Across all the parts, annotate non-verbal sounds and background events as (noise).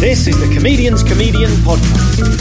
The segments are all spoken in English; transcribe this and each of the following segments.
This is the Comedian's Comedian Podcast.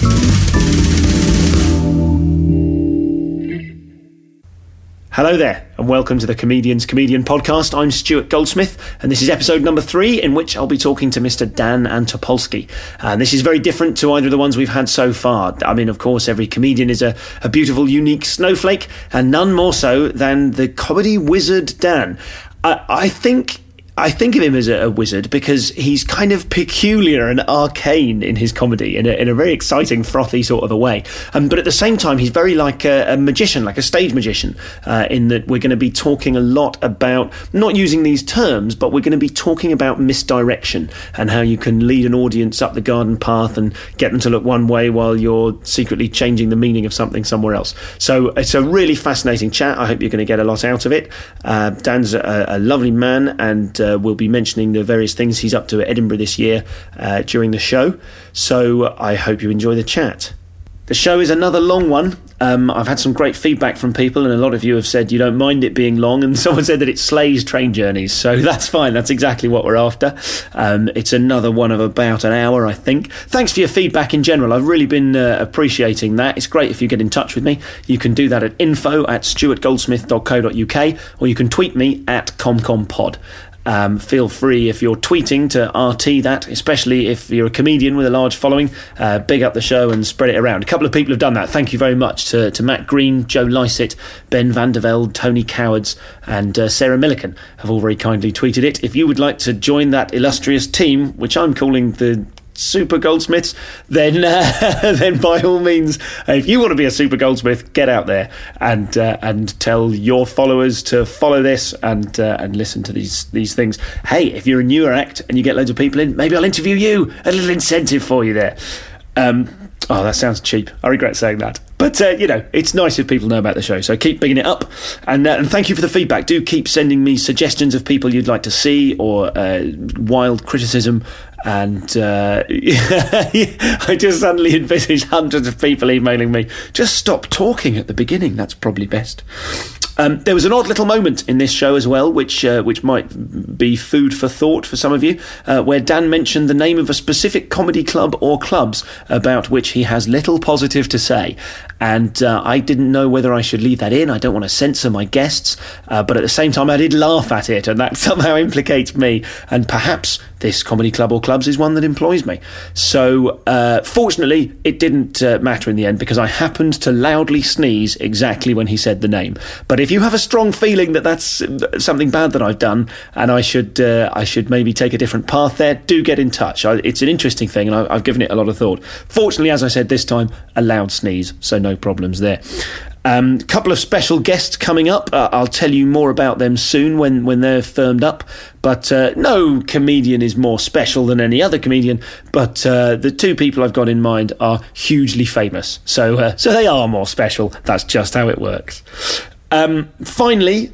Hello there, and welcome to the Comedian's Comedian Podcast. I'm Stuart Goldsmith, and this is episode number three, in which I'll be talking to Mr. Dan Antopolski. And this is very different to either of the ones we've had so far. I mean, of course, every comedian is a, a beautiful, unique snowflake, and none more so than the comedy wizard Dan. I, I think I think of him as a, a, wizard because he's kind of peculiar and arcane in his comedy in a, in a very exciting, frothy sort of a way. Um, but at the same time, he's very like a, a magician, like a stage magician, uh, in that we're going to be talking a lot about not using these terms, but we're going to be talking about misdirection and how you can lead an audience up the garden path and get them to look one way while you're secretly changing the meaning of something somewhere else. So it's a really fascinating chat. I hope you're going to get a lot out of it. Uh, Dan's a, a lovely man and. Uh, uh, we'll be mentioning the various things he's up to at Edinburgh this year uh, during the show. So I hope you enjoy the chat. The show is another long one. Um, I've had some great feedback from people, and a lot of you have said you don't mind it being long, and (laughs) someone said that it slays train journeys. So (laughs) that's fine. That's exactly what we're after. Um, it's another one of about an hour, I think. Thanks for your feedback in general. I've really been uh, appreciating that. It's great if you get in touch with me. You can do that at info at stuartgoldsmith.co.uk, or you can tweet me at comcompod. Um, feel free if you're tweeting to RT that, especially if you're a comedian with a large following, uh, big up the show and spread it around. A couple of people have done that. Thank you very much to, to Matt Green, Joe Lycett, Ben Vandervelde, Tony Cowards, and uh, Sarah Millican have all very kindly tweeted it. If you would like to join that illustrious team, which I'm calling the super goldsmiths, then uh, (laughs) then by all means, if you want to be a super goldsmith, get out there and uh, and tell your followers to follow this and uh, and listen to these these things. Hey, if you're a newer act and you get loads of people in, maybe I'll interview you. A little incentive for you there. Um, oh, that sounds cheap. I regret saying that. But, uh, you know, it's nice if people know about the show. So keep bigging it up. And, uh, and thank you for the feedback. Do keep sending me suggestions of people you'd like to see or uh, wild criticism and uh, (laughs) I just suddenly envisage hundreds of people emailing me. Just stop talking at the beginning. That's probably best. Um, there was an odd little moment in this show as well, which uh, which might be food for thought for some of you, uh, where Dan mentioned the name of a specific comedy club or clubs about which he has little positive to say, and uh, I didn't know whether I should leave that in. I don't want to censor my guests, uh, but at the same time, I did laugh at it, and that (laughs) somehow implicates me, and perhaps this comedy club or clubs is one that employs me. So, uh, fortunately, it didn't uh, matter in the end because I happened to loudly sneeze exactly when he said the name. But if you have a strong feeling that that's something bad that I've done, and I should uh, I should maybe take a different path there, do get in touch. I, it's an interesting thing, and I, have given it a lot of thought. Fortunately, as I said this time, a loud sneeze, so no problems there. A um, couple of special guests coming up. Uh, I'll tell you more about them soon when, when they're firmed up. But uh, no comedian is more special than any other comedian. But uh, the two people I've got in mind are hugely famous, so uh, so they are more special. That's just how it works. Um, finally,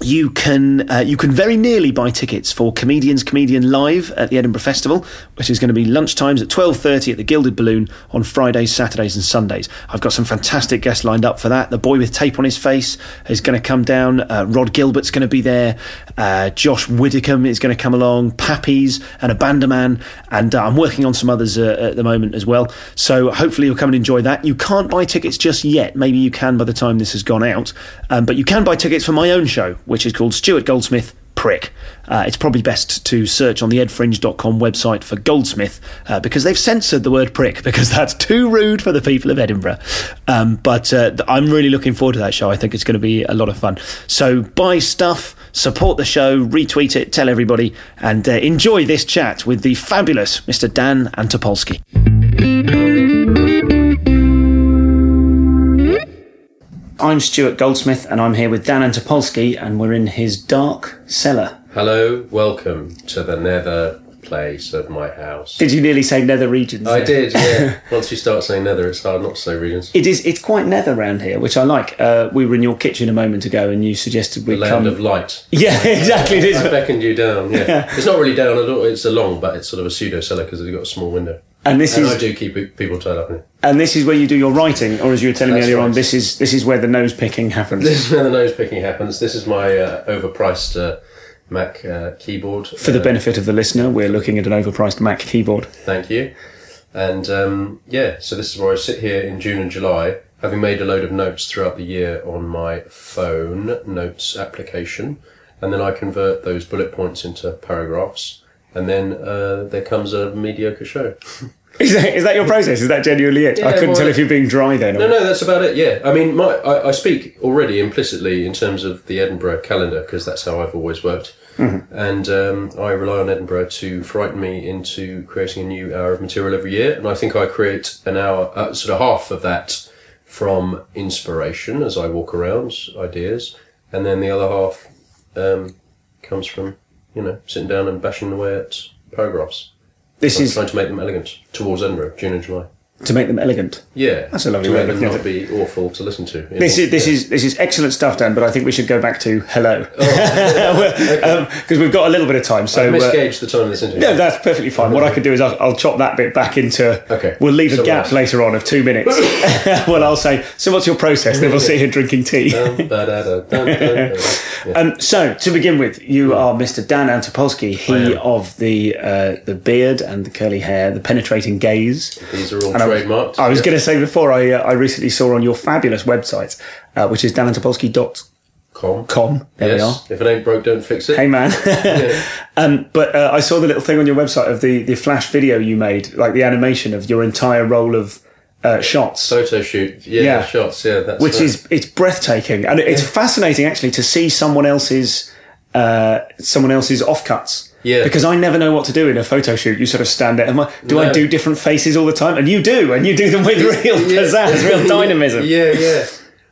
you can uh, you can very nearly buy tickets for Comedians Comedian Live at the Edinburgh Festival, which is going to be lunchtimes at twelve thirty at the Gilded Balloon on Fridays, Saturdays, and Sundays. I've got some fantastic guests lined up for that. The boy with tape on his face is going to come down. Uh, Rhod Gilbert's going to be there. Uh, Josh Widdicombe is going to come along. Pappy's and Abandoman, and uh, I'm working on some others uh, at the moment as well. So hopefully you'll come and enjoy that. You can't buy tickets just yet. Maybe you can by the time this has gone out, um, but you can buy tickets for my own show which is called Stuart Goldsmith prick. Uh, it's probably best to search on the edfringe.com website for Goldsmith uh, because they've censored the word prick (laughs) because that's too rude for the people of Edinburgh. Um, but uh, I'm really looking forward to that show. I think it's going to be a lot of fun. So buy stuff, support the show, retweet it, tell everybody, and uh, enjoy this chat with the fabulous Mr. Dan Antopolski. I'm Stuart Goldsmith, and I'm here with Dan Antopolski, and we're in his dark cellar. Hello, welcome to the nether place of my house. Did you nearly say nether regions? I there? did, yeah. (laughs) Once you start saying nether, it's hard not to say regions. It is. It's quite nether around here, which I like. Uh, we were in your kitchen a moment ago, and you suggested we Land come. of light. yeah, (laughs) exactly. It is. I beckoned you down, (laughs) yeah. It's not really down at all, it's along, but it's sort of a pseudo cellar because it's got a small window. And this And is I do keep people tied up in and this is where you do your writing, or as you were telling me That's earlier on, this is this is where the nose picking happens. This is where the nose picking happens. This is my uh, overpriced uh, Mac uh, keyboard. For the Uh, benefit of the listener, we're looking at an overpriced Mac keyboard. Thank you. And um, yeah, so this is where I sit here in June and July, having made a load of notes throughout the year on my phone notes application, and then I convert those bullet points into paragraphs, and then uh, there comes a mediocre show. (laughs) Is that, is that your process? Is that genuinely it? I couldn't well, tell if you're being dry then. No, or- no, that's about it. Yeah, I mean, my I, I speak already implicitly in terms of the Edinburgh calendar because that's how I've always worked, and um, I rely on Edinburgh to frighten me into creating a new hour of material every year. And I think I create an hour, uh, sort of half of that from inspiration as I walk around, ideas, and then the other half um, comes from you know sitting down and bashing away at paragraphs, This trying, is trying to make them elegant towards Edinburgh, June and July. To make them elegant. Yeah, That's a lovely to way them not be awful to listen to. This is this Yeah. is this is excellent stuff, Dan. But I think we should go back to hello Oh, because (laughs) we've got a little bit of time. So I've uh, the time of this interview. no, that's perfectly fine. What I could do is I'll, I'll chop that bit back into. Okay. We'll leave a gap later on of two minutes. (laughs) (laughs) well, I'll say. So, what's your process? Then we'll sit here drinking tea. Yeah. Um, so, to begin with, you are Mr. Dan Antopolski, he of the uh, the beard and the curly hair, the penetrating gaze. These are all I trademarked. I was Yeah. going to say before, I uh, I recently saw on your fabulous website, uh, which is danantopolski.com. Com. There we are. Yes. If it ain't broke, don't fix it. Hey man. (laughs) Yeah. (laughs) um, but uh, I saw the little thing on your website of the, the flash video you made, like the animation of your entire roll of uh, shots. Photo shoot. Yeah, Yeah. shots. Yeah, that's which right. is it's breathtaking and it's fascinating actually to see someone else's uh, someone else's offcuts. Yeah. Because I never know what to do in a photo shoot. You sort of stand there. Am I, do I do different faces all the time? And you do, and you do them with real Yeah. pizzazz, real (laughs) dynamism. Yeah, yeah.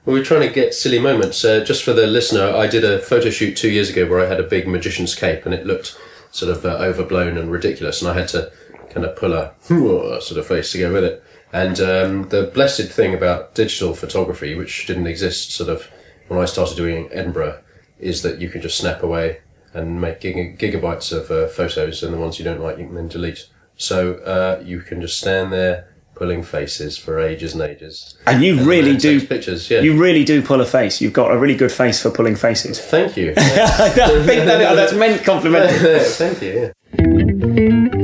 Well, we're trying to get silly moments. Uh, just for the listener, I did a photo shoot two years ago where I had a big magician's cape and it looked sort of uh, overblown and ridiculous, and I had to kind of pull a (laughs) sort of face to go with it. And um, the blessed thing about digital photography, which didn't exist sort of when I started doing Edinburgh, is that you can just snap away and make giga- gigabytes of uh, photos, and the ones you don't like you can then delete. So uh, you can just stand there pulling faces for ages and ages. And you And really do pictures. Yeah. You really do pull a face. You've got a really good face for pulling faces. Thank you. (laughs) I think that, that's meant (laughs) complimentary. Thank you. Yeah.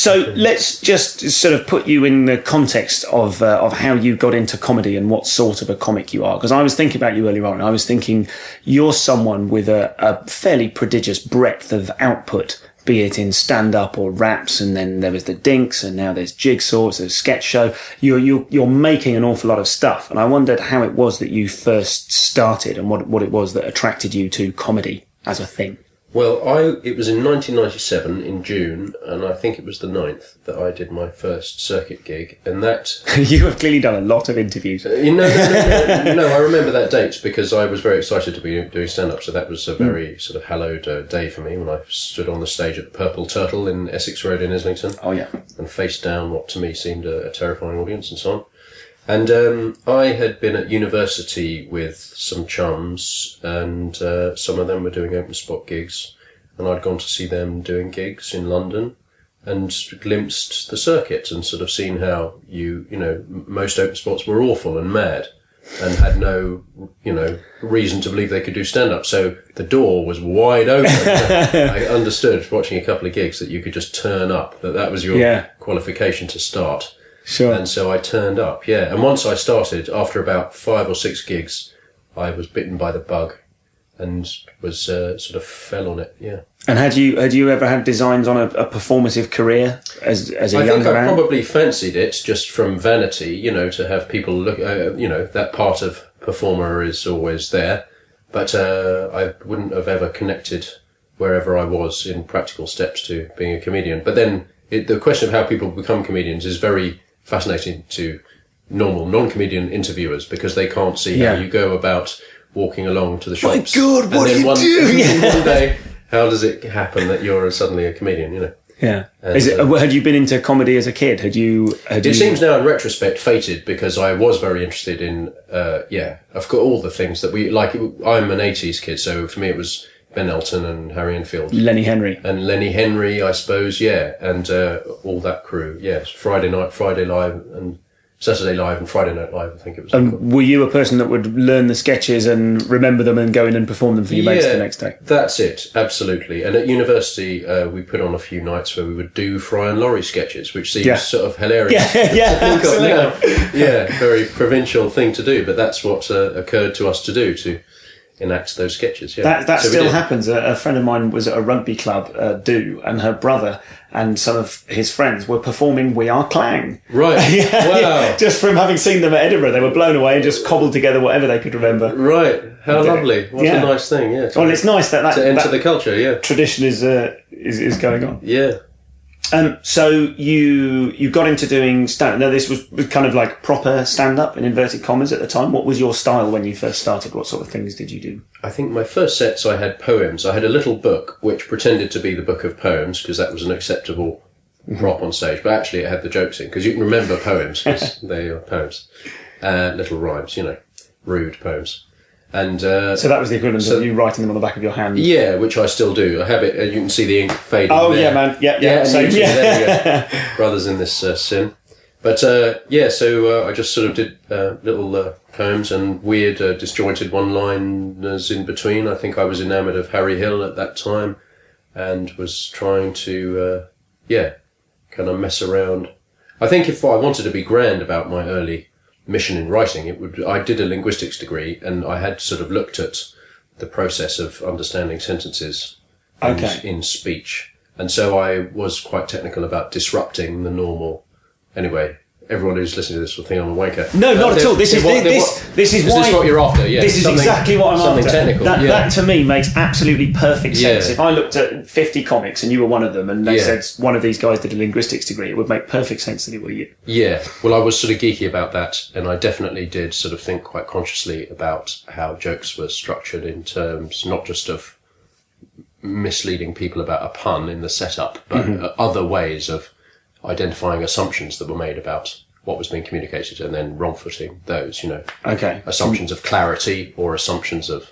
So let's just sort of put you in the context of uh, of how you got into comedy and what sort of a comic you are. Because I was thinking about you earlier on. I was thinking you're someone with a, a fairly prodigious breadth of output, be it in stand up or raps, and then there was the Dinks, and now there's Jigsaw, a sketch show. You're you're you're making an awful lot of stuff, and I wondered how it was that you first started and what what it was that attracted you to comedy as a thing. Well, I it was in 1997 in June, and I think it was the 9th that I did my first circuit gig, and that (laughs) you have clearly done a lot of interviews. You know, no, no, no, no, I remember that date because I was very excited to be doing stand up. So that was a very sort of hallowed uh, day for me when I stood on the stage at the Purple Turtle in Essex Road in Islington Oh yeah. and faced down what to me seemed a, a terrifying audience and so on. And um, I had been at university with some chums, and uh, some of them were doing open spot gigs, and I'd gone to see them doing gigs in London and glimpsed the circuit and sort of seen how you, you know, most open spots were awful and mad and had no, you know, reason to believe they could do stand up. So the door was wide open. (laughs) I understood watching a couple of gigs that you could just turn up, that that was your Yeah. qualification to start. Sure. And so I turned up, yeah. And once I started, after about five or six gigs, I was bitten by the bug and was uh, sort of fell on it. Yeah. And had you had you ever had designs on a, a performative career as as a I younger think I man? probably fancied it just from vanity, you know, to have people look, uh, you know, that part of performer is always there. But uh, I wouldn't have ever connected wherever I was in practical steps to being a comedian. But then it, the question of how people become comedians is very fascinating to normal non-comedian interviewers because they can't see Yeah. how you go about walking along to the shops. My. God, and what do you one, do? (laughs) one day, how does it happen that you're suddenly a comedian? You know. yeah. And, Is it, uh, had you been into comedy as a kid? Had you? Had you It seems now in retrospect fated because I was very interested in, uh, yeah, I've got all the things that we, like, I'm an 80s kid, so for me it was Ben Elton and Harry Enfield. Lenny Henry. And Lenny Henry, I suppose, yeah, and uh, all that crew, yes. Friday night, Friday live, and Saturday live, and Friday night live. I think it was. And were you a person that would learn the sketches and remember them and go in and perform them for your mates the next day? That's it, absolutely. And at university, uh, we put on a few nights where we would do Fry and Laurie sketches, which seems Yeah. sort of hilarious. Yeah, (laughs) yeah, to think of absolutely. now. yeah, very provincial thing to do, but that's what uh, occurred to us to do to enact those sketches. Yeah, That that So still happens. A, a friend of mine was at a rugby club, uh, do, and her brother and some of his friends were performing "We Are Klang." Right. (laughs) Yeah, wow. yeah. Just from having seen them at Edinburgh, they were blown away and just cobbled together whatever they could remember. Right. How lovely. What Yeah. a nice thing. Yeah. Well, it's nice that that, to enter that the culture. Yeah. tradition is, uh, is is going on. Yeah. Um, so you you got into doing stand. Now this was, kind of like proper stand up in inverted commas at the time. What was your style when you first started? What sort of things did you do? I think my first sets I had poems. I had a little book which pretended to be the book of poems because that was an acceptable prop on stage, but actually it had the jokes in because you can remember poems because (laughs) they are poems, uh, little rhymes, you know, rude poems, and uh, So that was the equivalent So- of you writing them on the back of your hand. yeah, which I still do. I have it. Uh, you can see the ink fading. Oh there. yeah, man. Yeah, yeah. you too. yeah. There we go. (laughs) Brothers in this uh, sin. But uh, yeah, so uh, I just sort of did uh, little uh, poems and weird, uh, disjointed one-liners in between. I think I was enamoured of Harry Hill at that time, and was trying to, uh, yeah, kind of mess around. I think if I wanted to be grand about my early mission in writing, it would. I did a linguistics degree, and I had sort of looked at the process of understanding sentences in- Okay. in speech. And so I was quite technical about disrupting the normal. Anyway, everyone who's listening to this will think I'm a wanker. No, not Uh, at all. This is they this. want- This is why. this what you're after? Yeah. This is exactly what I'm something after. technical. That, yeah. that to me makes absolutely perfect sense. Yeah. If I looked at 50 comics and you were one of them, and they Yeah. said one of these guys did a linguistics degree, it would make perfect sense that it were you. Yeah, well, I was sort of geeky about that, and I definitely did sort of think quite consciously about how jokes were structured in terms not just of misleading people about a pun in the setup, but uh, other ways of identifying assumptions that were made about what was being communicated, and then wrong-footing those. You know, Okay. assumptions of clarity or assumptions of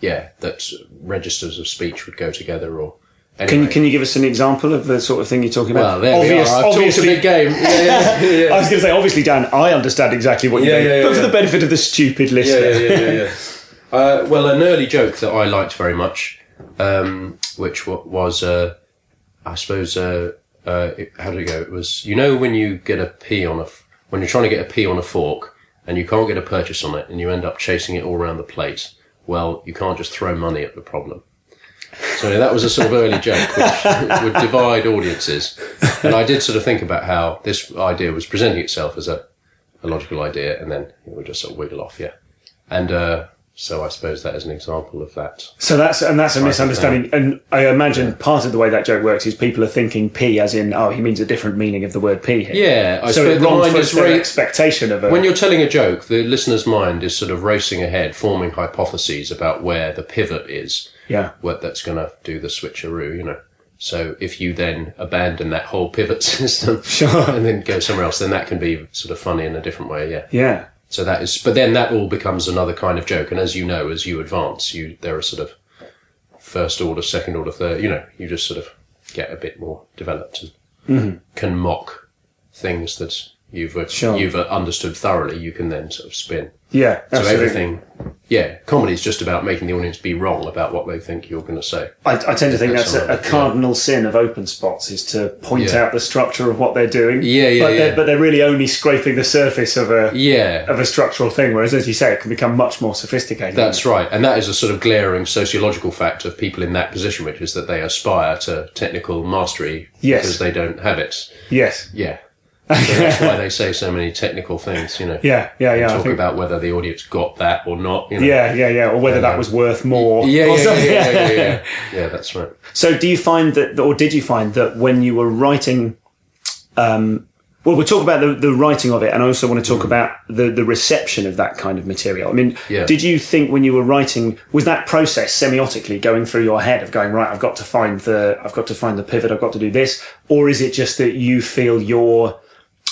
yeah that registers of speech would go together, or Can you, can you give us an example of the sort of thing you're talking about? well, there Obvious- we are. I've a obviously, big game. (laughs) Yeah, yeah, yeah. I was going to say, obviously, Dan, I understand exactly what you mean, but for the benefit of the stupid listener. yeah, yeah, yeah, yeah. (laughs) Uh, well, an early joke that I liked very much, um, which was, uh, I suppose, uh, uh, it, how did it go? It was, you know, when you get a pea on a when you're trying to get a pea on a fork and you can't get a purchase on it and you end up chasing it all around the plate. Well, you can't just throw money at the problem. So that was a sort of early (laughs) joke which would divide audiences. And I did sort of think about how this idea was presenting itself as a, a logical idea and then it would just sort of wiggle off, yeah. And uh, so I suppose that is an example of that. So that's and that's a misunderstanding. And I imagine part of the way that joke works is people are thinking "p" as in oh he means a different meaning of the word "p" here. Yeah, I So suppose it wrong is ra- expectation of a When you're telling a joke, the listener's mind is sort of racing ahead, forming hypotheses about where the pivot is, yeah what that's going to do the switcheroo, you know. So if you then abandon that whole pivot (laughs) system Sure. and then go somewhere else, then that can be sort of funny in a different way, yeah. yeah So that is, but then that all becomes another kind of joke. And as you know, as you advance, you there are sort of first order, second order, third. You know, you just sort of get a bit more developed and mm-hmm. can mock things that you've Sure. you've understood thoroughly. You can then sort of spin. Yeah, So absolutely. everything, yeah, comedy is just about making the audience be wrong about what they think you're going to say. I, I tend to think That's that's a, a cardinal sin of open spots is to point Yeah. out the structure of what they're doing. Yeah, yeah, but yeah. They're, but they're really only scraping the surface of a Yeah, of a structural thing. Whereas, as you say, it can become much more sophisticated. That's right, and that is a sort of glaring sociological fact of people in that position, which is that they aspire to technical mastery Yes. because they don't have it. yes. Yeah, so that's why (laughs) they say so many technical things. You know, Yeah, yeah, yeah. Talk about whether the audience got that or not. You know? yeah, yeah, yeah. Or whether that was worth more. yeah, yeah, yeah, yeah, yeah, yeah, (laughs) yeah. That's right. So, do you find that, or did you find that when you were writing, um, well, we'll talk about the, the writing of it, and I also want to talk about the, the reception of that kind of material. I mean, Mm. Did you think when you were writing, was that process semiotically going through your head of going right? I've got to find the, I've got to find the pivot, I've got to do this, or is it just that you feel your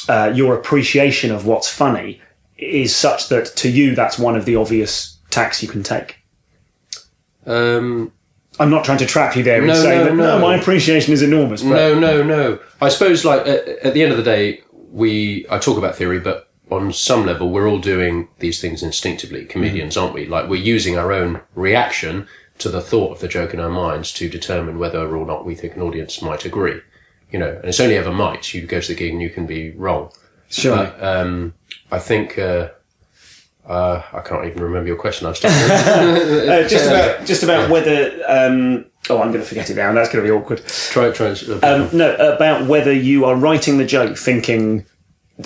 uh, your appreciation of what's funny is such that to you that's one of the obvious tacks you can take? Um, I'm not trying to trap you there and No, say no, that no, no. my appreciation is enormous. But no, no, no. I suppose, like at, at the end of the day, we I talk about theory, but on some level, we're all doing these things instinctively. Comedians, aren't we? Like we're using our own reaction to the thought of the joke in our minds to determine whether or not we think an audience might agree. You know, and it's only ever might. You go to the gig and you can be wrong. Sure. But, um, I think. Uh, uh, I can't even remember your question. Still. (laughs) Uh, just (laughs) about just about whether. Um, oh, I'm going to forget it now. That's going to be awkward. try, try. and- Um, no, about whether you are writing the joke thinking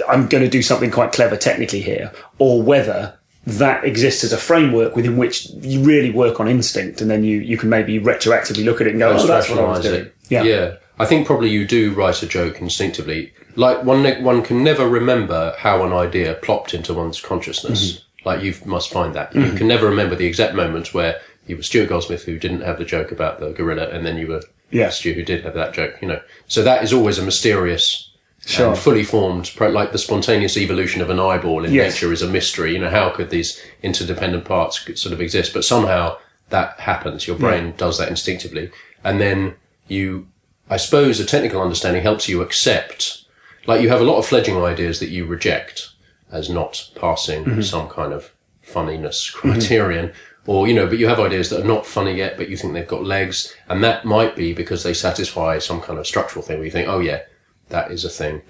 I'm going to do something quite clever technically here, or whether that exists as a framework within which you really work on instinct, and then you you can maybe retroactively look at it and go, oh, that's what I was doing. it. Yeah. yeah. I think probably you do write a joke instinctively. Like one, one can never remember how an idea plopped into one's consciousness. Mm-hmm. Like you must find that you can never remember the exact moment where you were Stuart Goldsmith who didn't have the joke about the gorilla, and then you were Yeah. Stu who did have that joke. You know, so that is always a mysterious. Sure. And fully formed, like the spontaneous evolution of an eyeball in Yes. nature is a mystery. You know, how could these interdependent parts sort of exist? But somehow that happens. Your brain does that instinctively. And then you, I suppose a technical understanding helps you accept, like you have a lot of fledgling ideas that you reject as not passing some kind of funniness (laughs) criterion. Or, you know, but you have ideas that are not funny yet, but you think they've got legs. And that might be because they satisfy some kind of structural thing where you think, oh yeah, that is a thing.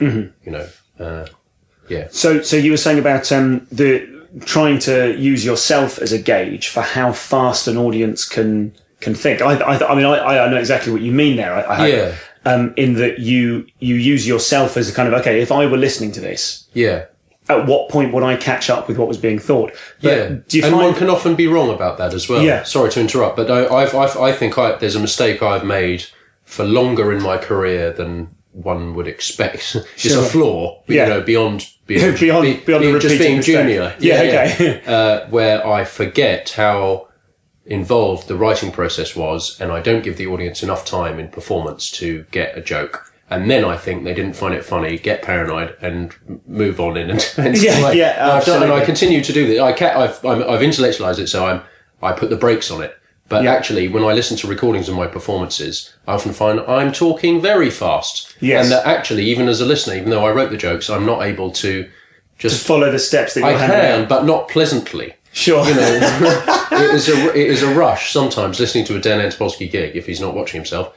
You know, uh, yeah. So, so you were saying about um, the trying to use yourself as a gauge for how fast an audience can can think. I, I, I mean, I, I know exactly what you mean there. I, I. Yeah. Um, in that you you use yourself as a kind of okay. If I were listening to this, Yeah. at what point would I catch up with what was being thought? But Yeah, Do you and find one can often be wrong about that as well. Yeah. Sorry to interrupt, but I, I've, I've, I think I, there's a mistake I've made for longer in my career than one would expect. (laughs) it's Sure. a flaw, Yeah. you know, beyond being (laughs) Beyond- be- beyond being- just being mistake. junior. Yeah, okay. (laughs) uh, where I forget how involved the writing process was, and I don't give the audience enough time in performance to get a joke. And then I think they didn't find it funny, get paranoid, and move on in. And, (laughs) and Yeah, like, yeah, done, and I continue to do this. I ca I've, I'm, I've intellectualized it, so I'm, I put the brakes on it. But Yeah. actually, when I listen to recordings of my performances, I often find I'm talking very fast. Yes. And that actually, even as a listener, even though I wrote the jokes, I'm not able to just. follow the steps that you're I can, out? but not pleasantly. Sure. You know, it is a it is a rush sometimes listening to a Dan Antopolski gig if he's not watching himself,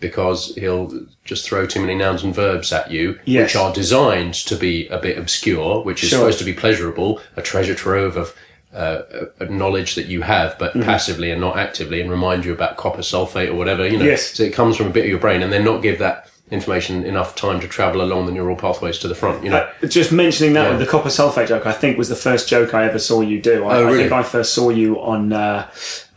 because he'll just throw too many nouns and verbs at you, Yes. which are designed to be a bit obscure, which is Sure. supposed to be pleasurable, a treasure trove of. Uh, knowledge that you have, Mm-hmm. but passively and not actively, and remind you about copper sulfate or whatever, you know. Yes. So it comes from a bit of your brain, and then not give that information enough time to travel along the neural pathways to the front, you know. Just mentioning that Yeah. with the copper sulfate joke, I think was the first joke I ever saw you do. I, Oh, I really? think I first saw you on uh,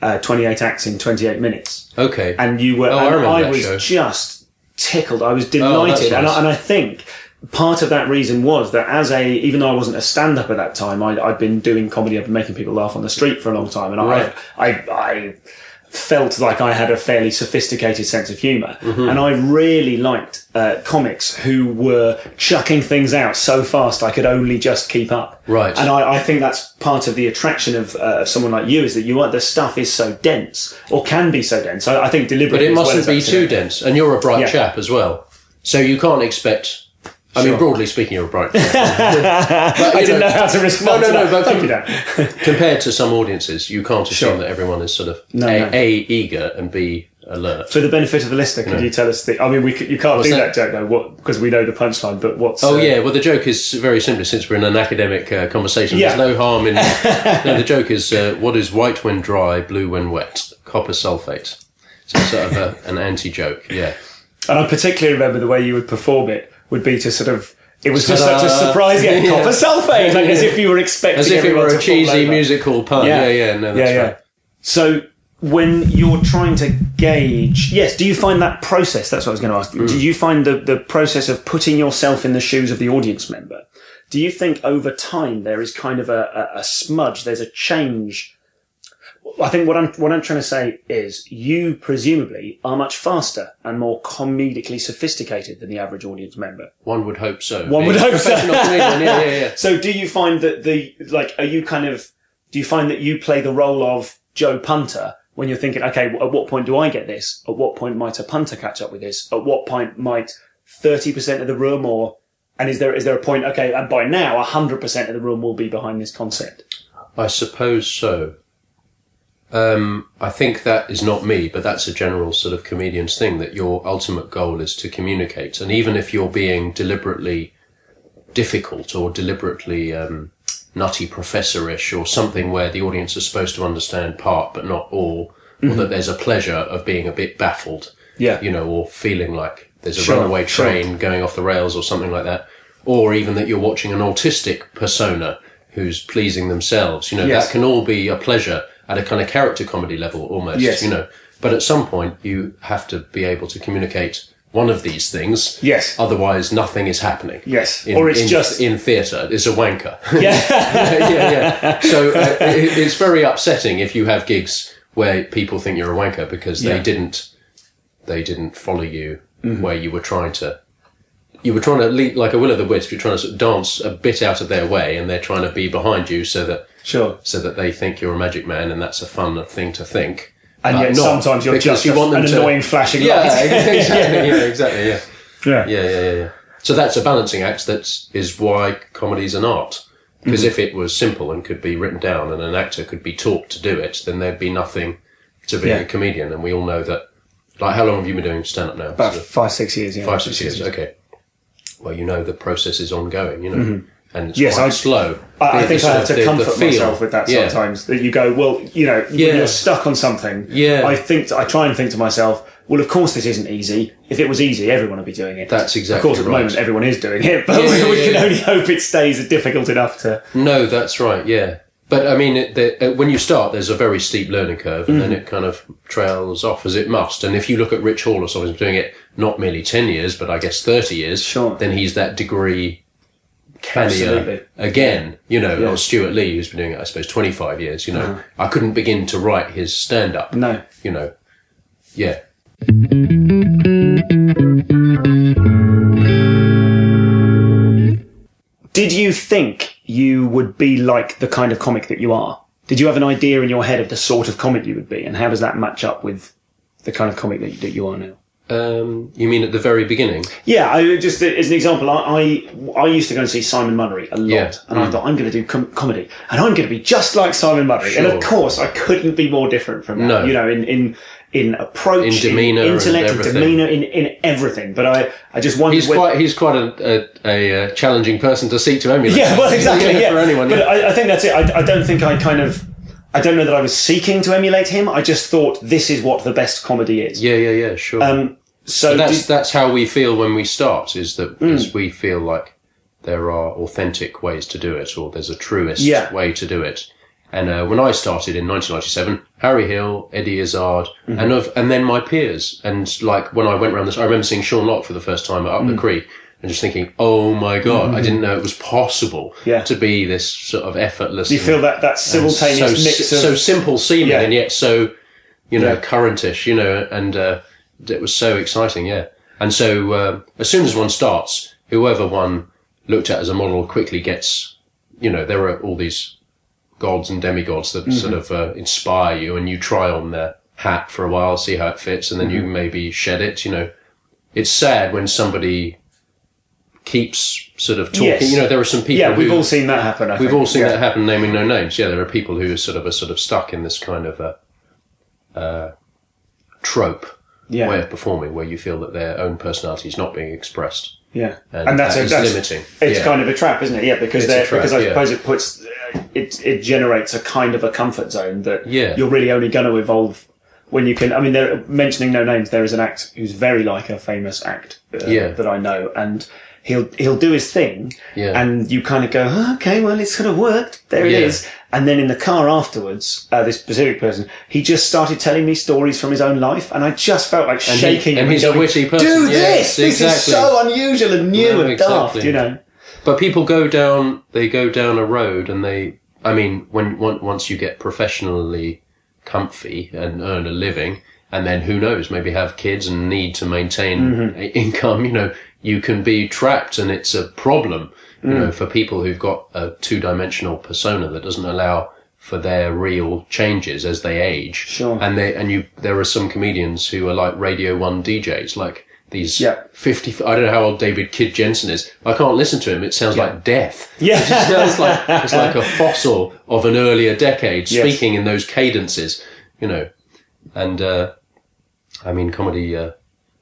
uh, 28 acts in 28 minutes. okay. and you were Oh, I and I, that was show. just tickled i was Oh, delighted and, nice. I, and i think part of that reason was that as a even though i wasn't a stand-up at that time I'd, I'd been doing comedy i'd been making people laugh on the street for a long time and Right. I, I i felt like i had a fairly sophisticated sense of humor Mm-hmm. and i really liked uh, comics who were chucking things out so fast i could only just keep up Right. and I, I think that's part of the attraction of, uh, of someone like you is that you are the stuff is so dense or can be so dense i, I think But it mustn't as be too dense, and you're a bright Yeah. chap as well. So you can't expect I mean, broadly speaking, you're a bright. (laughs) but, I didn't know how to respond. No, to no, that. no. But Thank you, (laughs) compared to some audiences, you can't assume Sure. that everyone is sort of No, a, no. a eager and b alert. For the benefit of the listener, could you tell us the? I mean, we you can't What's do that? that, joke though, what because we know the punchline. But what's? Oh uh, yeah, well the joke is very simple. Since we're in an academic uh, conversation, Yeah. there's no harm in. (laughs) no, the joke is uh, what is white when dry, blue when wet? Copper sulfate. So it's sort of a, an anti-joke. Yeah. And I particularly remember the way you would perform it would be to sort of. It was just such a surprise, (laughs) yeah, Yeah. copper sulfate, like as if you were expecting As if it were a cheesy musical pun. Yeah, yeah, no, that's yeah, yeah. right. So when you're trying to gauge, yes, do you find that process? That's what I was going to ask. Mm. Do you find the the process of putting yourself in the shoes of the audience member? Do you think over time there is kind of a, a, a smudge? There's a change. I think what I'm what I'm trying to say is you presumably are much faster and more comedically sophisticated than the average audience member. One would hope so. One would hope so. yeah, yeah, yeah. (laughs) So do you find that the like are you kind of do you find that you play the role of Joe Punter when you're thinking, okay, at what point do I get this? At what point might a punter catch up with this? At what point might thirty percent of the room or and is there is there a point? Okay, and by now hundred percent of the room will be behind this concept. I suppose so. Um, I think that is not me, but that's a general sort of comedian's thing that your ultimate goal is to communicate. And even if you're being deliberately difficult or deliberately um, nutty professorish or something where the audience is supposed to understand part but not all, or that there's a pleasure of being a bit baffled, Yeah. you know, or feeling like there's a Sure, runaway sure. train going off the rails or something like that, or even that you're watching an autistic persona who's pleasing themselves. You know, Yes. that can all be a pleasure at a kind of character comedy level almost, Yes. you know. But at some point, you have to be able to communicate one of these things. Yes. Otherwise, nothing is happening. Yes. In, Or it's in- just- in theatre. It's a wanker. (laughs) Yeah. yeah, yeah. So uh, it, it's very upsetting if you have gigs where people think you're a wanker because they Yeah. didn't they didn't follow you Mm-hmm. where you were trying to you were trying to lead like a will o' the wisp. You're trying to sort of dance a bit out of their way, and they're trying to be behind you so that sure. so that they think you're a magic man, and that's a fun thing to think. And yet not sometimes you're just you want them an to- annoying flashing Yeah, light. (laughs) exactly. yeah, exactly. Yeah. yeah. Yeah, yeah, yeah, yeah. So that's a balancing act. That is why comedy's an art. Because Mm-hmm. if it was simple and could be written down, and an actor could be taught to do it, then there'd be nothing to be Yeah. a comedian. And we all know that. Like, how long have you been doing stand up now? About of five, six years. Yeah. five, six years. Okay. Well, you know the process is ongoing. You know, and it's. Yes, quite I- slow. I, I think I have to the- the comfort feel. myself with that Yeah. sometimes. That you go, well, you know, Yeah. when you're stuck on something. Yeah. I think I try and think to myself, well, of course this isn't easy. If it was easy, everyone would be doing it. That's exactly. Of course, at the right. moment, everyone is doing it, (laughs) but Yeah, yeah, we can only hope it stays difficult enough to. No, that's right. Yeah, but I mean, it, the, uh, when you start, there's a very steep learning curve, and Mm. then it kind of trails off as it must. And if you look at Rich Hall or someone who's doing it not merely ten years, but I guess thirty years, Sure. then he's that degree Absolutely. again. You know, Yeah. Uh-huh. or Stewart Lee, who's been doing it, I suppose, twenty five years. You know, I couldn't begin to write his stand up. No. You know, yeah. Did you think you would be like the kind of comic that you are? Did you have an idea in your head of the sort of comic you would be, and how does that match up with the kind of comic that, that you are now? Um, you mean at the very beginning? Yeah, I just as an example, I I, I used to go and see Simon Munnery a lot, Yeah. and I thought I'm going to do com- comedy, and I'm going to be just like Simon Munnery, and of course I couldn't be more different from that. No. You know, in in in approach, In demeanour and intellect, in demeanour, in in everything. But I I just wondered. He's whether- quite he's quite a, a, a, uh challenging person to seek to emulate. Yeah, well, (laughs) exactly. Yeah, for anyone. But yeah. I, I think that's it. I, I don't think I kind of. I don't know that I was seeking to emulate him. I just thought this is what the best comedy is. Yeah, yeah, yeah, sure. Um. So that's did- that's how we feel when we start. Is that Hmm. is we feel like there are authentic ways to do it, or there's a truest Yeah. way to do it. And uh, when I started in 1997, Harry Hill, Eddie Izzard, Mm-hmm. and of and then my peers, and like when I went around this, I remember seeing Sean Lock for the first time at Up Mm. the Creek, and just thinking, "Oh my god, I didn't know it was possible Mm-hmm. Yeah. to be this sort of effortless." you feel that that simultaneous so, mix of so simple seeming Yeah. and yet so you know Yeah. currentish you know and uh, it was so exciting yeah and so uh, as soon as one starts whoever one looked at as a model quickly gets you know there are all these gods and demigods that sort of uh, inspire you and you try on their hat for a while see how it fits and then you maybe shed it you know it's sad when somebody keeps sort of talking. Yes. You know, there are some people. Yeah, we've who, all seen that happen. I We've think. all seen Yeah. that happen, naming no names. Yeah, there are people who are sort of are sort of stuck in this kind of a, uh, trope Yeah. way of performing, where you feel that their own personality is not being expressed. Yeah, And that's, that a, that's limiting. It's Yeah. kind of a trap, isn't it? Yeah, because trap, because I yeah. suppose it puts it it generates a kind of a comfort zone that Yeah. you're really only going to evolve when you can. I mean, they're mentioning no names. There is an act who's very like a famous act uh, Yeah. that I know, and he'll he'll do his thing, Yeah. and you kind of go, oh, okay, well, it's sort of worked. There it is. And then in the car afterwards, uh, this specific person, he just started telling me stories from his own life, and I just felt like And he- shaking. and him he's a witty person. Do Yes, this! This is so unusual and new No, and daft, you know. But people go down, they go down a road and they, I mean, when, once you get professionally comfy and earn a living, and then who knows, maybe have kids and need to maintain Mm-hmm. (laughs) income, you know, you can be trapped and it's a problem, you Mm. know, for people who've got a two dimensional persona that doesn't allow for their real changes as they age. Sure. And they, and you, there are some comedians who are like Radio 1 DJs, like these Yeah. 50, I don't know how old David Kid Jensen is. I can't listen to him. It sounds like death. (laughs) Yeah. It sounds like, it's like a fossil of an earlier decade Yes. speaking in those cadences, you know. And, uh, I mean, comedy, uh,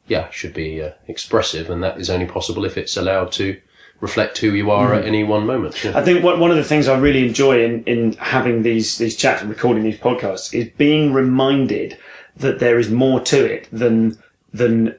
yeah, should be uh, expressive and that is only possible if it's allowed to reflect who you are at hmm. any one moment. Yeah. I think one one of the things I really enjoy in, in having these, these chats and recording these podcasts is being reminded that there is more to it than, than,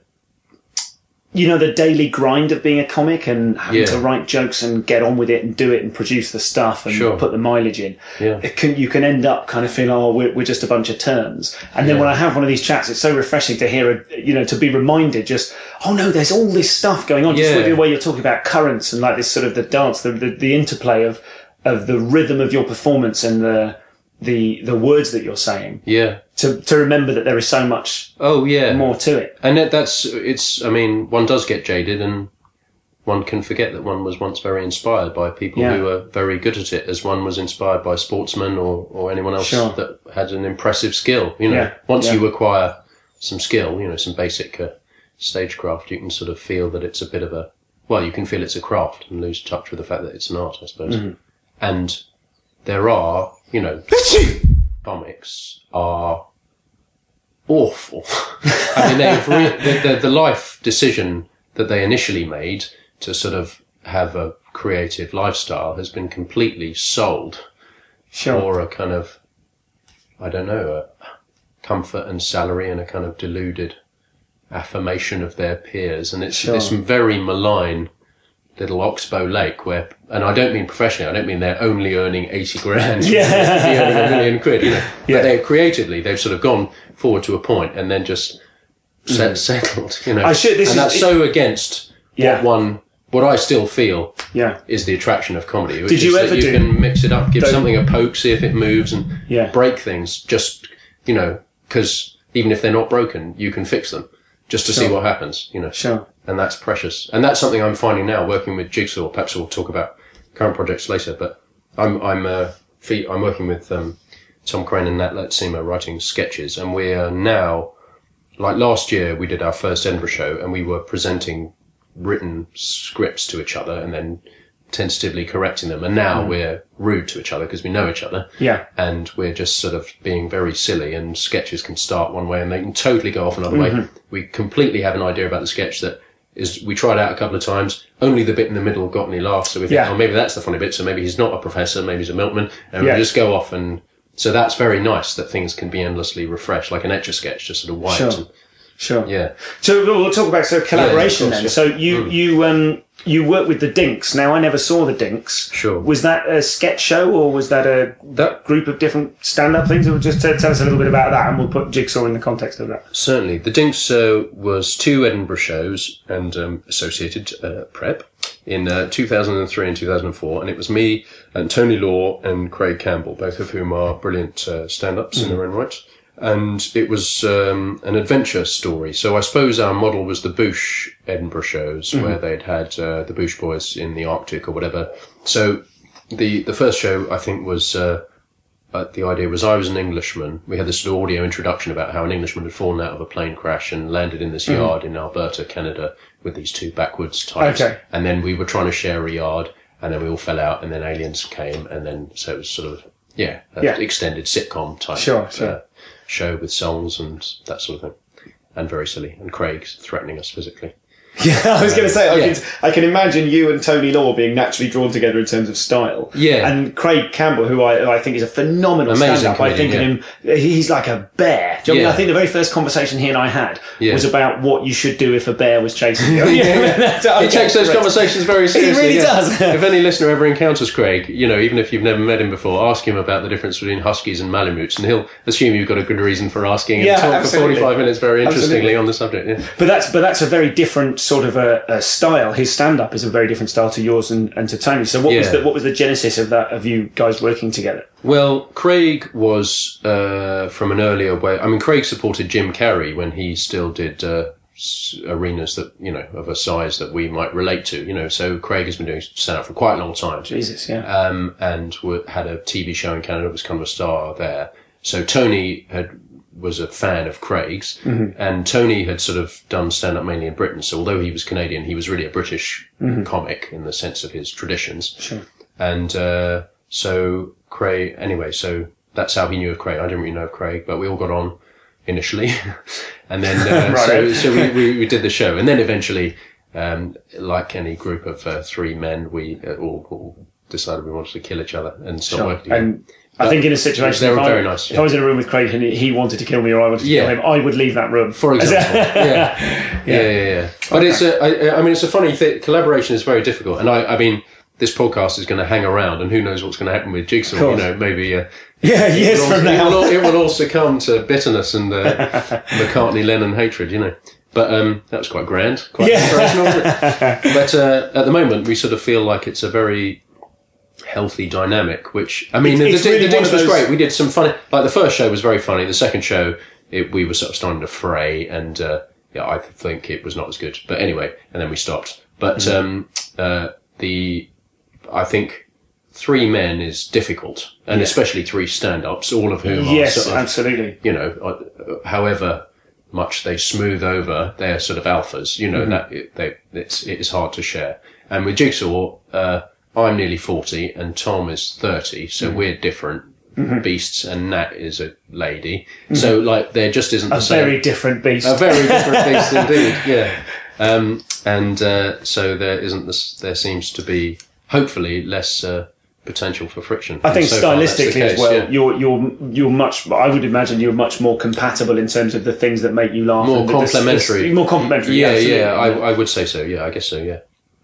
you know, the daily grind of being a comic and having Yeah. to write jokes and get on with it and do it and produce the stuff and Sure. put the mileage in. Yeah. It can, you can end up kind of feeling, oh, we're, we're just a bunch of turns. And then Yeah. when I have one of these chats, it's so refreshing to hear, a, you know, to be reminded just, oh no, there's all this stuff going on. Just with the way you're talking about currents and like this sort of the dance, the, the, the interplay of, of the rhythm of your performance and the, the, the words that you're saying yeah. to, to remember that there is so much Oh, yeah. more to it. And that, that's, it's, I mean, one does get jaded and one can forget that one was once very inspired by people Yeah. who were very good at it, as one was inspired by sportsmen or, or anyone else Sure. that had an impressive skill. You know, Yeah, once yeah. you acquire some skill, you know, some basic uh, stagecraft, you can sort of feel that it's a bit of a, well, you can feel it's a craft and lose touch with the fact that it's an art, I suppose. Mm-hmm. And there are, you know, comics are awful. (laughs) I mean, they've re- the, the, the life decision that they initially made to sort of have a creative lifestyle has been completely sold Sure. for a kind of, I don't know, a comfort and salary and a kind of deluded affirmation of their peers. And it's Sure. this very malign little Oxbow Lake where, and I don't mean professionally, I don't mean they're only earning 80 grand. (laughs) Yeah. Earning a million quid, you know. Yeah. But they creatively, they've sort of gone forward to a point and then just set, settled, you know. Mm. I should- this and is- that's so against Yeah. what one, what I still feel Yeah. is the attraction of comedy. which Did you ever you do- can mix it up, give something a poke, see if it moves, and Yeah. break things. Just you know, because even if they're not broken, you can fix them just to see what happens. You know, Sure. And that's precious. And that's something I'm finding now working with Jigsaw. Perhaps we'll talk about current projects later. But I'm I'm uh, I'm working with um, Tom Craine and Nat Luurtsema writing sketches, and we're now like last year we did our first Edinburgh show, and we were presenting written scripts to each other, and then tentatively correcting them. And now we're rude to each other because we know each other Yeah. and we're just sort of being very silly and sketches can start one way and they can totally go off another Mm-hmm. way. We completely have an idea about the sketch that is, we tried out a couple of times. Only the bit in the middle got any laughs. So we think, Yeah. oh, maybe that's the funny bit. So maybe he's not a professor. Maybe he's a milkman. And Yeah. we just go off and so that's very nice that things can be endlessly refreshed, like an etch a sketch, just sort of white. Sure. And, Sure. yeah. So we'll talk about so collaboration Yeah, of then. So you you um you work with the Dinks. Now I never saw the Dinks. Sure. Was that a sketch show or was that a That group of different stand-up things? Or just tell, tell us a little bit about that, and we'll put Jigsaw in the context of that. Certainly. The Dinks uh, was two Edinburgh shows and um, associated uh, prep in uh, 2003 and 2004. And it was me and Tony Law and Craig Campbell, both of whom are brilliant uh, stand ups in their own right. And it was um, an adventure story. So I suppose our model was the Boosh Edinburgh shows where they'd had uh, the Boosh Boys in the Arctic or whatever. So the, the first show, I think, was. Uh, uh, the idea was I was an Englishman. We had this sort of audio introduction about how an Englishman had fallen out of a plane crash and landed in this yard in Alberta, Canada, with these two backwards types. Okay. And then we were trying to share a yard, and then we all fell out, and then aliens came, and then so it was sort of yeah, Yeah. extended sitcom type Sure, sure. Show with songs and that sort of thing, and very silly. And Craig threatening us physically. (laughs) Yeah, I was going to say, I, Yeah. can, I can imagine you and Tony Law being naturally drawn together in terms of style. Yeah. And Craig Campbell, who I, I think is a phenomenal Amazing stand-up. I think of comedian, him, he's like a bear. Do you know what I mean? Yeah. I think the very first conversation he and I had Yeah. was about what you should do if a bear was chasing you. (laughs) (laughs) He takes those conversations very seriously. He really yeah. does. if any listener ever encounters Craig, you know, even if you've never met him before, ask him about the difference between huskies and malamutes, and he'll assume you've got a good reason for asking and Yeah, talk absolutely. for 45 minutes very Absolutely. interestingly on the subject. Yeah. But that's but that's a very different sort of a, a style. His stand up is a very different style to yours and, and to Tony. So what was the what was the genesis of that of you guys working together? Well, Craig was uh, from an earlier way. I mean, Craig supported Jim Carrey when he still did uh, arenas that you know of a size that we might relate to. You know, so Craig has been doing stand up for quite a long time. Jesus, yeah. um, and had a TV show in Canada, was kind of a star there. So Tony had was a fan of Craig's, and Tony had sort of done stand up mainly in Britain. So although he was Canadian, he was really a British comic in the sense of his traditions. Sure. And uh, so Craig, anyway, so that's how he knew of Craig. I didn't really know of Craig, but we all got on initially, (laughs) and then uh, (laughs) so, Right. so we, we, we did the show, and then eventually, um, like any group of uh, three men, we uh, all, all decided we wanted to kill each other and stop working. together. And I think in a situation, they if, were I, very nice, if yeah. I was in a room with Craig and he wanted to kill me or I wanted to Yeah. kill him, I would leave that room. for example. (laughs) yeah. yeah, yeah, yeah. But it's a, I, I mean, it's a funny thing. Collaboration is very difficult, and I, I mean, this podcast is going to hang around, and who knows what's going to happen with Jigsaw? You know, maybe. Uh, yeah, years it will, from it will all- it will all succumb to bitterness and uh, (laughs) McCartney Lennon hatred, you know. But um, that was quite grand, quite Yeah. inspirational. (laughs) But uh, at the moment, we sort of feel like it's a very healthy dynamic. Which I mean, It's- the, it's the, really the was those- great. We did some funny. Like the first show was very funny. The second show, it, we were sort of starting to fray, and uh, yeah, I think it was not as good. But anyway, and then we stopped. But Mm-hmm. um, uh, the I think three men is difficult, and especially three stand-ups, all of whom Yes, are sort of, absolutely. you know, uh, however much they smooth over, they're sort of alphas. You know Mm-hmm. that it, they, it's it is hard to share. And with Jigsaw, uh, I'm nearly forty, and Tom is thirty, so Mm-hmm. we're different. Beasts and Nat is a lady, so like there just isn't Mm-hmm. A the same very different beast. a very different (laughs) beast indeed. Yeah, um, and uh, so there isn't this. There seems to be hopefully less uh, potential for friction. I think so far stylistically as well, yeah. you're you're you're much. I would imagine you're much more compatible in terms of the things that make you laugh. More and the- the- complementary. the- more complementary. Yeah, absolutely. yeah, I, I would say so. Yeah, I guess so. Yeah.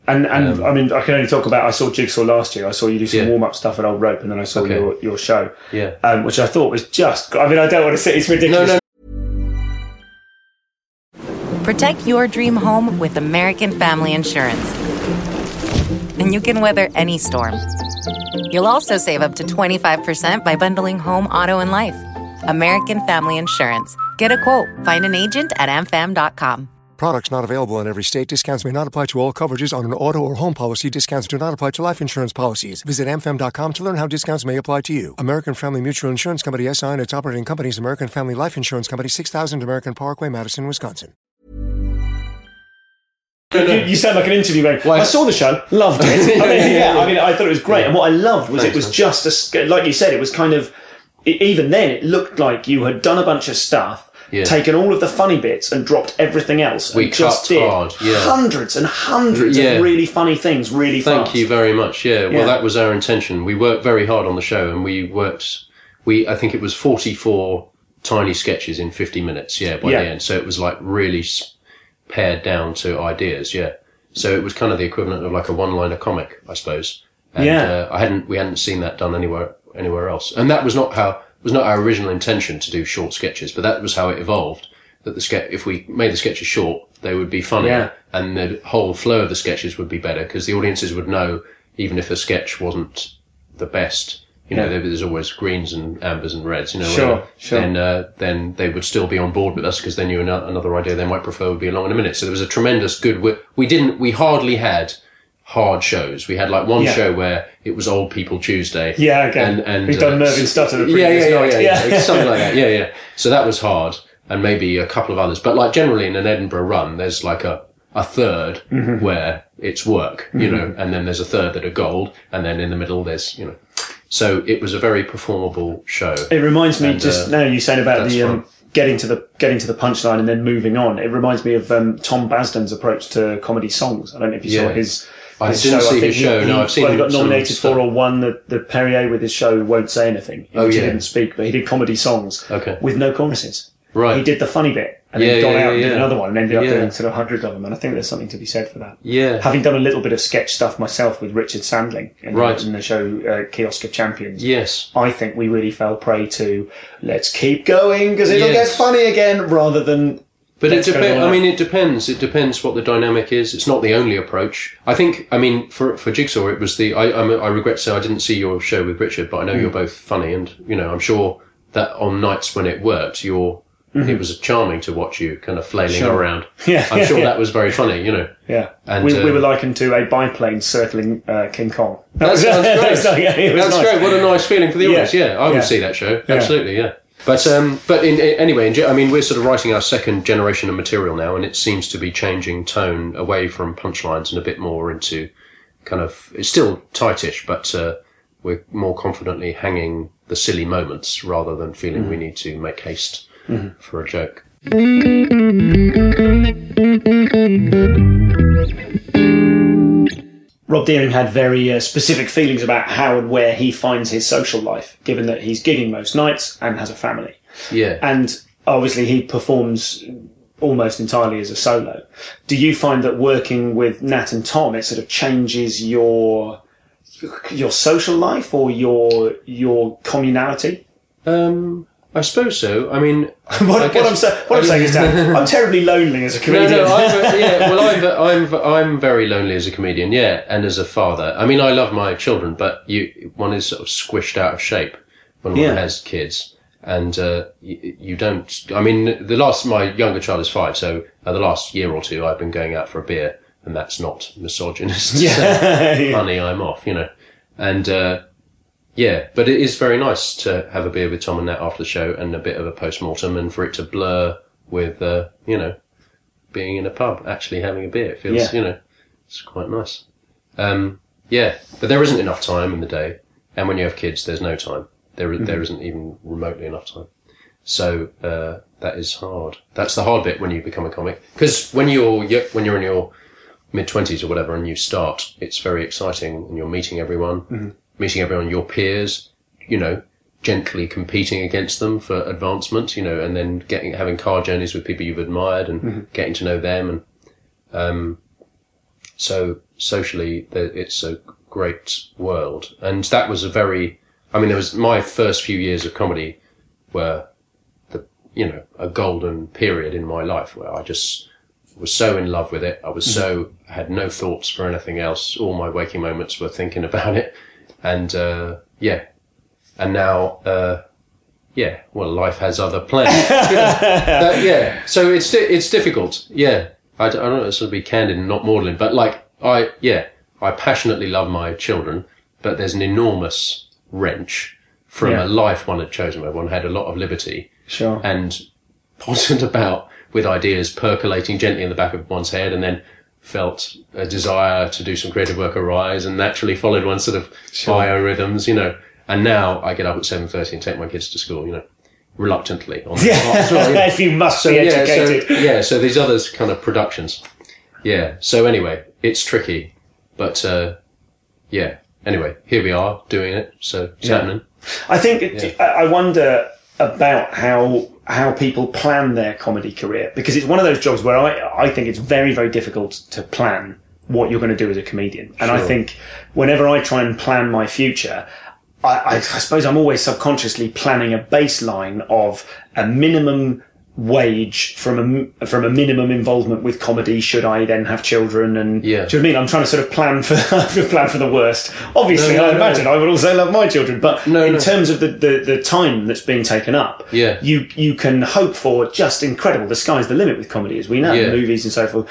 And and I mean, I can only talk about. I saw Jigsaw last year. I saw you do some Yeah. warm up stuff at Old Rope, and then I saw Okay. your your show. Yeah. um, which I thought was just. I mean, I don't want to say it's No, ridiculous. no, Protect your dream home with American Family Insurance. And you can weather any storm. You'll also save up to 25% by bundling home, auto, and life. American Family Insurance. Get a quote. Find an agent at amfam.com. Products not available in every state. Discounts may not apply to all coverages on an auto or home policy. Discounts do not apply to life insurance policies. Visit amfam.com to learn how discounts may apply to you. American Family Mutual Insurance Company SI and its operating companies American Family Life Insurance Company 6000 American Parkway, Madison, Wisconsin. You, you sound like an interview going. Why- I saw the show, loved it. (laughs) I mean, yeah, I mean, I thought it was great, and what I loved was it was man. just a like you said, it was kind of even then it looked like you had done a bunch of stuff. Yeah. Taken all of the funny bits and dropped everything else. We and just did hard, yeah. hundreds and hundreds Yeah. of really funny things, really Thank fast. you very much. Yeah, well, that was our intention. We worked very hard on the show, and we worked. We I think it was forty-four tiny sketches in fifty minutes. Yeah, by the end, so it was like really pared down to ideas. Yeah, so it was kind of the equivalent of like a one-liner comic, I suppose. And, Yeah. uh, I hadn't. We hadn't seen that done anywhere anywhere else, and that was not how was not our original intention to do short sketches, but that was how it evolved. That the sketch, if we made the sketches short, they would be funnier, Yeah. and the whole flow of the sketches would be better because the audiences would know even if a sketch wasn't the best. You know, Yeah. there's always greens and ambers and reds. You know, Sure, whatever, sure. Then, uh, then they would still be on board with us because they knew another idea they might prefer would be along in a minute. So there was a tremendous good. We didn't. We hardly had hard shows. We had like one Yeah. show where it was Old People Tuesday. Yeah, okay. And, and We've done uh, Mervyn Stutter the yeah, previous yeah, yeah, night. yeah, Yeah. (laughs) yeah, something like that. Yeah, yeah. So that was hard, and maybe a couple of others. But like generally in an Edinburgh run, there's like a a 3rd Mm-hmm. where it's work, you know, and then there's a third that are gold, and then in the middle there's you know. So it was a very performable show. It reminds me And, just uh, now you saying about the um, getting to the getting to the punchline and then moving on. It reminds me of um, Tom Basden's approach to comedy songs. I don't know if you saw his. I his didn't show. see think his show. He, No, I've seen well, he got nominated for or won the, the Perrier with his show "Won't Say Anything." in Oh, yeah. he didn't speak, but he did comedy songs Okay. with no choruses. Right. He did the funny bit and Yeah, then got yeah, out and did another one and ended up doing sort of hundreds of them. And I think there's something to be said for that. Yeah. Having done a little bit of sketch stuff myself with Richard Sandling in, Right. in the show uh, Kiosk of Champions. Yes. I think we really fell prey to let's keep going because it'll Yes. get funny again rather than. But it depends. I mean, it depends. It depends what the dynamic is. It's not the only approach. I think. I mean, for for Jigsaw, it was the. I I'm, I regret to say I didn't see your show with Richard, but I know Hmm. you're both funny, and you know, I'm sure that on nights when it worked, you're. It was charming to watch you kind of flailing Mm-hmm. Sure. around. (laughs) Yeah, I'm yeah, sure yeah. that was very funny. You know. Yeah, And, we, we uh, were likened to a biplane circling uh, King Kong. That (laughs) sounds great. Yeah, That's nice. great. What a nice feeling for the audience. Yeah, I would see that show. Absolutely, yeah. But um, but in, in- anyway, in, I mean, we're sort of writing our second generation of material now, and it seems to be changing tone away from punchlines and a bit more into kind of it's still tightish, but uh, we're more confidently hanging the silly moments rather than feeling Mm-hmm. we need to make haste for a joke. (laughs) Rob Deering had very uh, specific feelings about how and where he finds his social life, given that he's gigging most nights and has a family. Yeah. And obviously, he performs almost entirely as a solo. Do you find that working with Nat and Tom, it sort of changes your your social life or your your communality? um, I suppose so. I mean, (laughs) what, I what I'm, sa- what I'm saying is that I'm terribly lonely as a (laughs) comedian. no, I'm, yeah, well, I'm, (laughs) I'm, I'm very lonely as a comedian, yeah, and as a father. I mean, I love my children, but you, one is sort of squished out of shape when one Yeah. has kids, and uh, you, you don't. I mean, the last, my younger child is five, so uh, the last year or two, I've been going out for a beer, and that's not misogynist. Yeah. Honey, I'm off, you know, and. Uh, yeah, but it is very nice to have a beer with Tom and Nat after the show and a bit of a post-mortem and for it to blur with, uh, you know, being in a pub, actually having a beer. It feels, Yeah. you know, it's quite nice. Um, yeah, but there isn't enough time in the day. And when you have kids, there's no time. There, there isn't even remotely enough time. So, uh, that is hard. That's the hard bit when you become a comic. Because when you're, when you're in your mid twenties or whatever and you start, it's very exciting and you're meeting everyone, meeting everyone, your peers, you know, gently competing against them for advancement, you know, and then getting, having car journeys with people you've admired and getting to know them. And, um, so socially, it's a great world. And that was a very, I mean, there was my first few years of comedy were the, you know, a golden period in my life where I just was so in love with it. I was so, had no thoughts for anything else. All my waking moments were thinking about it. And, uh, yeah. And now, uh, yeah, well, life has other plans. (laughs) Uh, yeah. So it's, it's difficult. Yeah. I don't know, sort of be candid and not maudlin, but like, I, yeah, I passionately love my children, but there's an enormous wrench from Yeah. a life one had chosen where one had a lot of liberty Sure. and (laughs) pottered about with ideas percolating gently in the back of one's head and then felt a desire to do some creative work arise and naturally followed one sort of biorhythms, you know. And now I get up at 7.30 and take my kids to school, you know, reluctantly. On as (laughs) well, you know. if you must So be yeah, educated. so, yeah, so these other kind of productions. Yeah. So anyway, it's tricky, but, uh, yeah. Anyway, here we are doing it. So it's Yeah. happening. I think I I wonder about how how people plan their comedy career because it's one of those jobs where I I think it's very very difficult to plan what you're going to do as a comedian, and I think whenever I try and plan my future. I, I, I suppose I'm always subconsciously planning a baseline of a minimum wage from a from a minimum involvement with comedy. Should I then have children? And Yeah. do you know what I mean? I'm trying to sort of plan for (laughs) plan for the worst. Obviously, No, no, I no. imagine I would also love my children, but No, in terms of the, the, the time that's being taken up, Yeah. you you can hope for just incredible. The sky's the limit with comedy, as we know, Yeah. Mm. movies and so forth.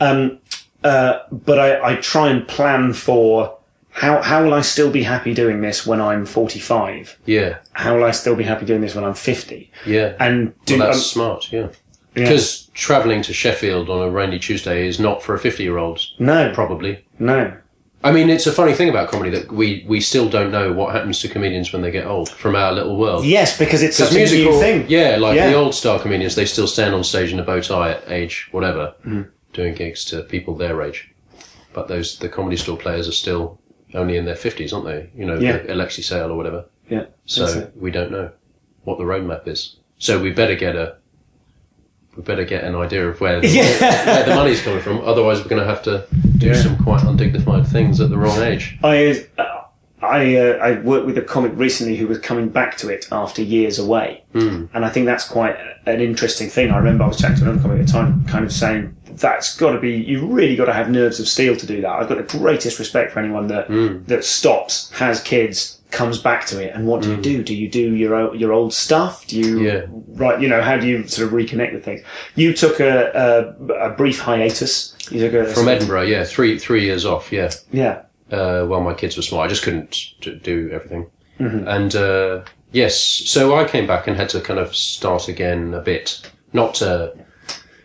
Um, uh, but I, I try and plan for how how will I still be happy doing this when I'm 45? Yeah, How will I still be happy doing this when I'm 50? yeah. And do well, that's um, smart. Yeah, yeah. because travelling to Sheffield on a rainy Tuesday is not for a fifty-year-old. no, Probably. no. I mean, it's a funny thing about comedy that we, we still don't know what happens to comedians when they get old from our little world. Yes, because it's such a new thing. yeah, like Yeah. the old star comedians, they still stand on stage in a bow tie at age whatever, Mm-hmm. doing gigs to people their age. But those the comedy store players are still only in their fifties, aren't they? You know, Yeah. the Alexei Sayle or whatever. Yeah. So we don't know what the roadmap is. So we better get a we better get an idea of where the, where the money's coming from. Otherwise, we're going to have to do Yeah. some quite undignified things at the wrong age. I uh, I uh, I worked with a comic recently who was coming back to it after years away, Hmm. and I think that's quite an interesting thing. I remember I was chatting to another comic at the time, kind of saying that's got to be you really got to have nerves of steel to do that. I've got the greatest respect for anyone that Hmm. that stops, has kids, comes back to it, and what do you do? Do you do your o- your old stuff? Do you Hmm. Yeah. right? You know, how do you sort of reconnect with things? You took a a, a brief hiatus. You took a From Edinburgh, yeah, three three years off, yeah. yeah. uh, while my kids were small. I just couldn't do everything. And uh, yes, so I came back and had to kind of start again a bit. Not, uh,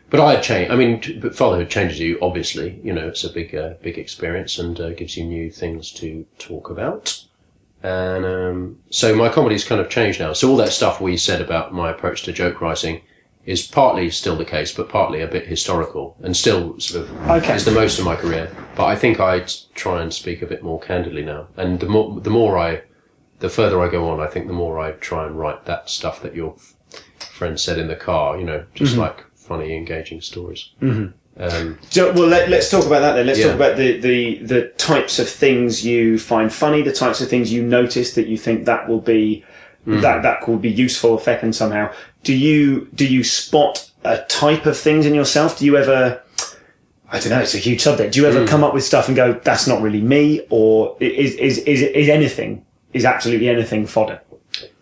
but I had changed. I mean, but fatherhood changes you. Obviously, you know, it's a big, uh, big experience and uh, gives you new things to talk about. And um, so my comedy's kind of changed now. So all that stuff we said about my approach to joke writing is partly still the case, but partly a bit historical and still sort of Okay. is the most of my career. But I think I try and speak a bit more candidly now. And the more, the more I, the further I go on, I think the more I try and write that stuff that your friend said in the car, you know, just like funny, engaging stories. Mm-hmm. Um, So, well, let, us talk about that then. Let's Yeah. talk about the, the, the types of things you find funny, the types of things you notice that you think that will be Mm-hmm. that that could be useful, effective somehow. Do you do you spot a type of things in yourself? Do you ever? I don't know. It's a huge subject. Do you Mm. ever come up with stuff and go, "That's not really me," or is is is is anything is absolutely anything fodder?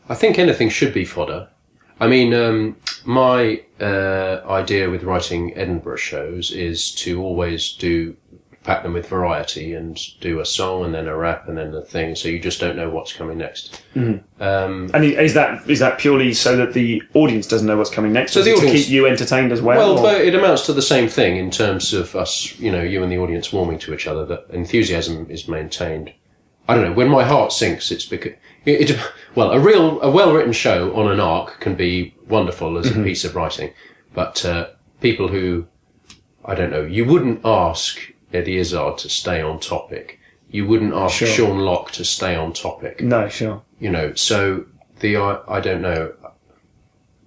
I think anything should be fodder. I mean, um, my uh, idea with writing Edinburgh shows is to always do pack them with variety and do a song and then a rap and then a thing, so you just don't know what's coming next. And is that is that purely so that the audience doesn't know what's coming next? So or the it to keep you entertained as well. Well, but it amounts to the same thing in terms of us, you know, you and the audience warming to each other. That enthusiasm is maintained. I don't know. When my heart sinks, it's because it, it, well, a real, a well-written show on an arc can be wonderful as a piece of writing, but uh, people who, I don't know, you wouldn't ask Eddie Izzard to stay on topic. You wouldn't ask Sure. Sean Lock to stay on topic no, sure. you know so the I, I don't know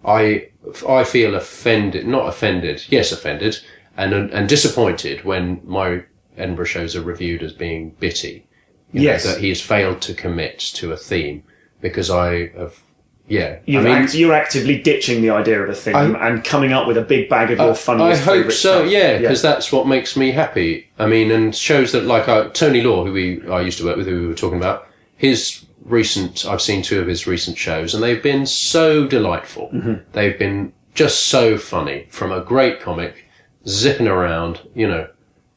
i i feel offended not offended yes offended and and disappointed when my edinburgh shows are reviewed as being bitty you know, Yes. that he has failed to commit to a theme because i have yeah You've i mean act, you're actively ditching the idea of a thing I- and coming up with a big bag of your fun. I hope so, stuff. yeah, because that's what makes me happy. I mean, and shows that like uh, Tony Law, who we I used to work with, who we were talking about, his recent I've seen two of his recent shows, and they've been so delightful. Mm-hmm. They've been just so funny from a great comic, zipping around, you know,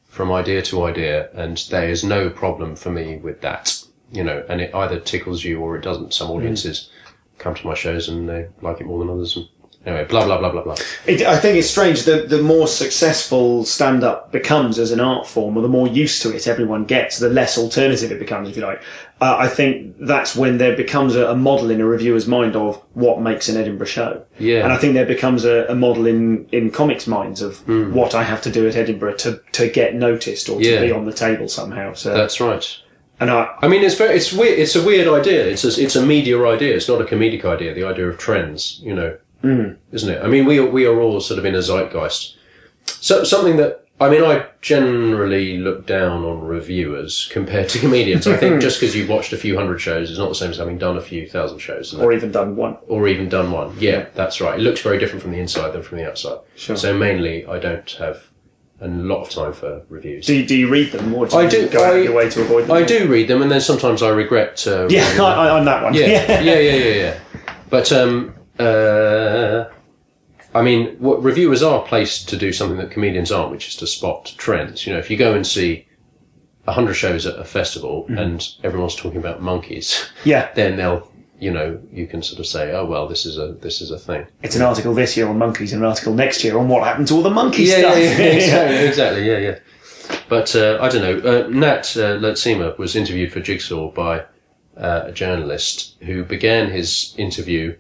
from idea to idea, and there is no problem for me with that, you know, and it either tickles you or it doesn't. Some audiences come to my shows and they like it more than others. And anyway, blah blah blah blah blah. It, I think it's strange that the more successful stand up becomes as an art form, or the more used to it everyone gets, the less alternative it becomes, if you like. Uh, I think that's when there becomes a, a model in a reviewer's mind of what makes an Edinburgh show. Yeah. And I think there becomes a, a model in, in comics' minds of what I have to do at Edinburgh to, to get noticed or to Yeah. be on the table somehow. So, That's right. And I, I mean, it's very, it's weird. It's a weird idea. It's a, it's a media idea. It's not a comedic idea. The idea of trends, you know, mm. isn't it? I mean, we are, we are all sort of in a zeitgeist. So something that I mean, I generally look down on reviewers compared to comedians. I think just because you've watched a few hundred shows is not the same as having done a few thousand shows, or even done one. or even done one. Yeah, that's right. It looks very different from the inside than from the outside. Sure. So mainly, I don't have a lot of time for reviews. Do you, do you read them or do you do. go out of your way to avoid them? I do read them, and then sometimes I regret. Uh, Yeah, (laughs) I. I, on that one. yeah, (laughs) yeah, yeah, yeah, yeah. But um, uh, I mean, what reviewers are placed to do something that comedians aren't, which is to spot trends. You know, if you go and see a hundred shows at a festival and everyone's talking about monkeys, Yeah. (laughs) then they'll, you know, you can sort of say, oh well, this is a this is a thing. It's an article this year on monkeys and an article next year on what happened to all the monkey yeah, stuff. Yeah, yeah, (laughs) exactly, exactly, yeah, yeah. But uh, I don't know. Uh, Nat uh, Luurtsema was interviewed for Jigsaw by uh, a journalist who began his interview.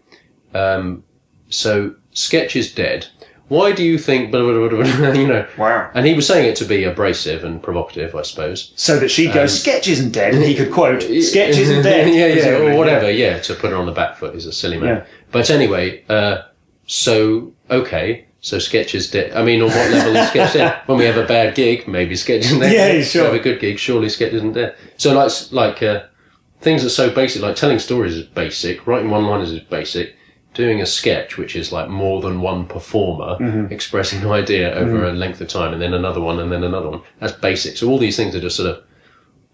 Um, so sketch is dead. Why do you think? Blah, blah, blah, (laughs) you know. Wow. And he was saying it to be abrasive and provocative, I suppose. So that she'd go, Sketch isn't dead, and he could quote, (laughs) Sketch isn't (laughs) dead. yeah, yeah, or whatever. Yeah. to put her on the back foot is a silly man. Yeah. But anyway, uh, so okay, so sketch is dead. I mean, on what level is sketch dead? When we have a bad gig, maybe sketch isn't dead. Yeah, If we sure. have a good gig, surely sketch isn't dead. So like, like uh, things are so basic, like telling stories is basic, writing one-liners is basic. Doing a sketch, which is like more than one performer Mm-hmm. expressing an idea over a length of time, and then another one, and then another one. That's basic. So all these things are just sort of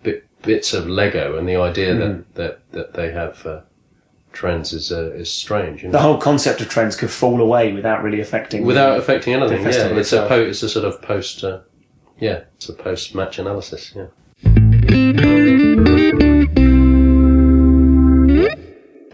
bit, bits of Lego, and the idea Mm-hmm. that, that that they have uh, trends is uh, is strange. The know? whole concept of trends could fall away without really affecting. Without the- affecting anything, yeah. It's a po- it's a sort of post, uh, yeah, it's a post match analysis. Yeah.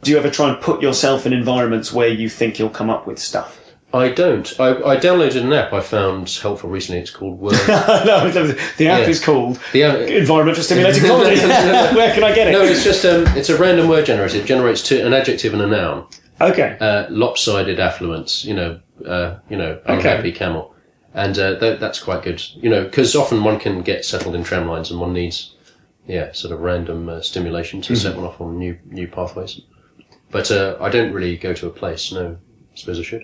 Do you ever try and put yourself in environments where you think you'll come up with stuff? I don't. I, I downloaded an app I found helpful recently. It's called Word. (laughs) no, the app Yeah. is called The app- Environment for Stimulating Comedy. (laughs) (laughs) where can I get it? no, it's just um, it's a random word generator. It generates two, an adjective and a noun. okay. uh, lopsided affluence, you know, uh, you know, unhappy camel, and uh, that, that's quite good, you know, because often one can get settled in tram lines and one needs, yeah, sort of random uh, stimulation to set one off on new new pathways. But uh, I don't really go to a place. No, I suppose I should.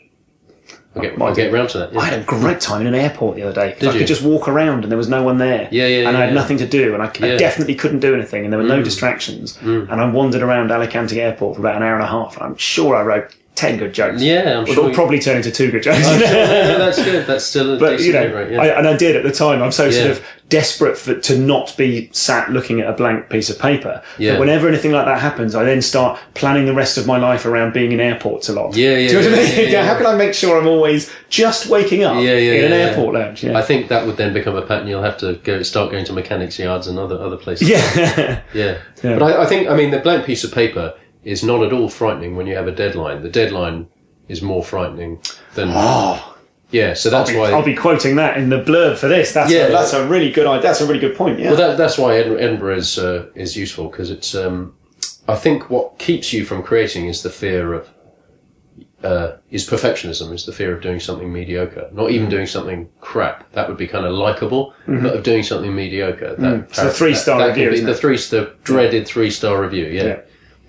I'll get, I'll get around to that. I had a great time in an airport the other day. 'cause Did I you? could just walk around and there was no one there. Yeah, yeah, And I yeah, had yeah. nothing to do, and I, I Yeah. definitely couldn't do anything, and there were no distractions. And I wandered around Alicante Airport for about an hour and a half. And I'm sure I wrote ten good jokes. Yeah, I'm Which sure you- probably turn into two good jokes. (laughs) yeah, that's good. That's still a but you know, rate, yeah. I, and I did at the time. I'm so Yeah. sort of desperate for, to not be sat looking at a blank piece of paper. Yeah. But whenever anything like that happens, I then start planning the rest of my life around being in airports a lot. Yeah, yeah, Do you know what I mean? (laughs) How can I make sure I'm always just waking up Yeah, yeah, in an airport lounge? Yeah. I think that would then become a pattern. You'll have to go start going to mechanics yards and other other places. (laughs) yeah. Yeah. Yeah. But I, I think, I mean, the blank piece of paper is not at all frightening when you have a deadline. The deadline is more frightening than. oh, Yeah, so that's I'll be, why. I'll be quoting that in the blurb for this. That's Yeah. a, that's a really good idea. That's a really good point. Yeah. well, that, that's why Edin- Edinburgh is, uh, is useful because it's. Um, I think what keeps you from creating is the fear of. Uh, is perfectionism, is the fear of doing something mediocre. Not even doing something crap. That would be kind of likable, but of doing something mediocre. That, It's the three-star that, that review, the three, the dreaded three star review. Yeah. Yeah.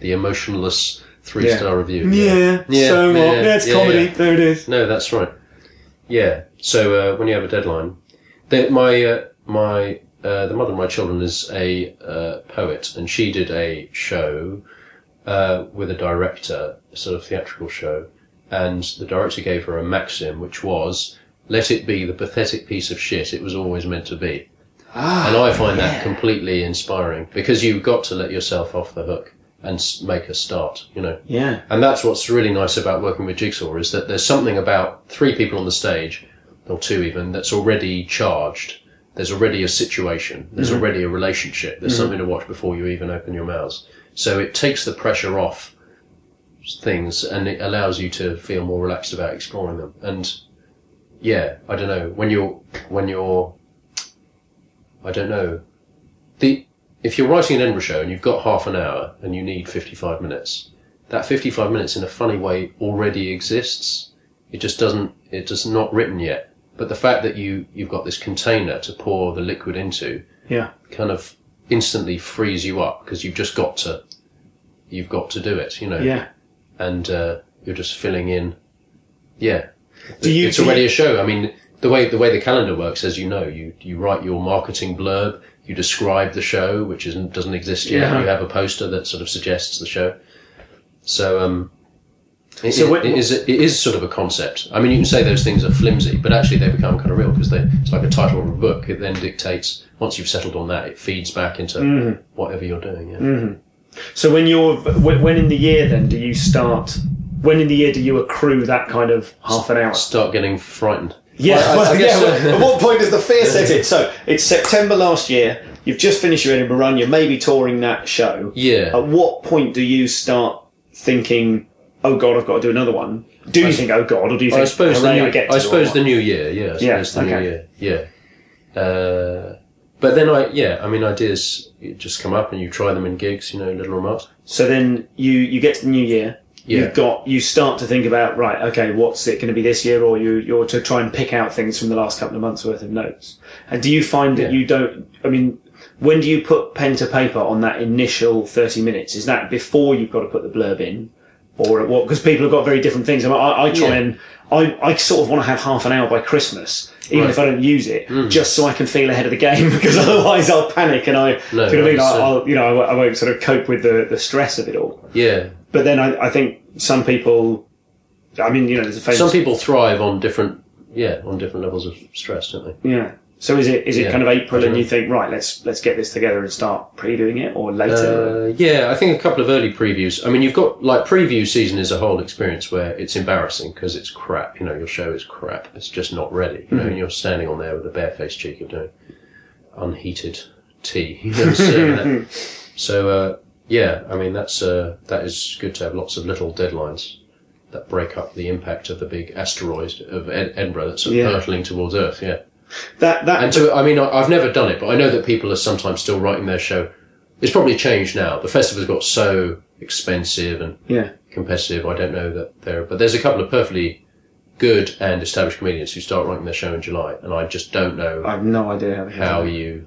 The emotionless three star review. yeah. So what? Yeah, it's yeah, comedy. yeah. There it is. No, that's right. Yeah. So uh, when you have a deadline, the, my uh, my uh, the mother of my children is a uh, poet, and she did a show uh, with a director, a sort of theatrical show, and the director gave her a maxim, which was, "Let it be the pathetic piece of shit it was always meant to be." Ah, and I find that completely inspiring because you've got to let yourself off the hook and make a start. You know. Yeah. And that's what's really nice about working with Jigsaw is that there's something about three people on the stage, or two even, that's already charged. There's already a situation. There's mm-hmm. already a relationship. There's mm-hmm. something to watch before you even open your mouths. So it takes the pressure off things and it allows you to feel more relaxed about exploring them. And yeah, I don't know, when you're, when you're, I don't know, the, if you're writing an Edinburgh show and you've got half an hour and you need 55 minutes, that 55 minutes in a funny way already exists. It just doesn't, it's just not written yet. But the fact that you, you've got this container to pour the liquid into Yeah. kind of instantly frees you up because you've just got to, you've got to do it, you know. Yeah. And, uh, you're just filling in. Yeah. Do you- it's do already you- a show. I mean, the way, the way the calendar works, as you know, you, you write your marketing blurb, you describe the show, which isn't, doesn't exist yet. Yeah. You have a poster that sort of suggests the show. So, um, it, So it- it is it is sort of a concept. I mean, you can say those things are flimsy, but actually they become kind of real because it's like a title of a book. It then dictates once you've settled on that, it feeds back into Mm-hmm. whatever you're doing. Yeah. So when you're when in the year then do you start when in the year do you accrue that kind of half an hour? Start getting frightened. Yeah, I- I- well, yeah, so. at what point does the fear set in? So it's September last year. You've just finished your Edinburgh run. You're maybe touring that show. Yeah. At what point do you start thinking, "Oh God, I've got to do another one"? Do you think, "Oh God," or do you think, I suppose the new, I I suppose the new year. Yeah, I Yeah, the okay. new year. Yeah. Uh, but then I, yeah, I mean, ideas just come up and you try them in gigs. You know, little remarks. So then you you get to the new year. Yeah. You've got you start to think about right. Okay, what's it going to be this year? Or you you're to try and pick out things from the last couple of months worth of notes. And do you find that Yeah. you don't? I mean. When do you put pen to paper on that initial 30 minutes? Is that before you've got to put the blurb in? Or at what? Because people have got very different things. I, mean, I, I try Yeah. and, I, I sort of want to have half an hour by Christmas, even Right. Mm. if I don't use it, just so I can feel ahead of the game, (laughs) because otherwise I'll panic and I, No, you know I mean? I'll, you know, I won't sort of cope with the, the stress of it all. Yeah. But then I, I think some people, I mean, you know, there's a famous. Some people thrive on different, yeah, on different levels of stress, don't they? Yeah. So is it is it Yeah, kind of April and you think right, let's let's get this together and start previewing it, or later? Uh, yeah, I think a couple of early previews. I mean, you've got like preview season is a whole experience where it's embarrassing because it's crap. You know, your show is crap. It's just not ready. You know, and you're standing on there with a barefaced cheek of doing unheated tea. (laughs) You know. (laughs) So uh, yeah, I mean that's uh, that is good to have lots of little deadlines that break up the impact of the big asteroid of Ed- Edinburgh that's sort of Yeah. hurtling towards Earth. Yeah. that that And to, I mean, I- I've never done it, but I know that people are sometimes still writing their show. It's probably changed now. The festival's got so expensive and yeah. competitive. I don't know that there, but there's a couple of perfectly good and established comedians who start writing their show in July, and I just don't know I have no idea how, how you.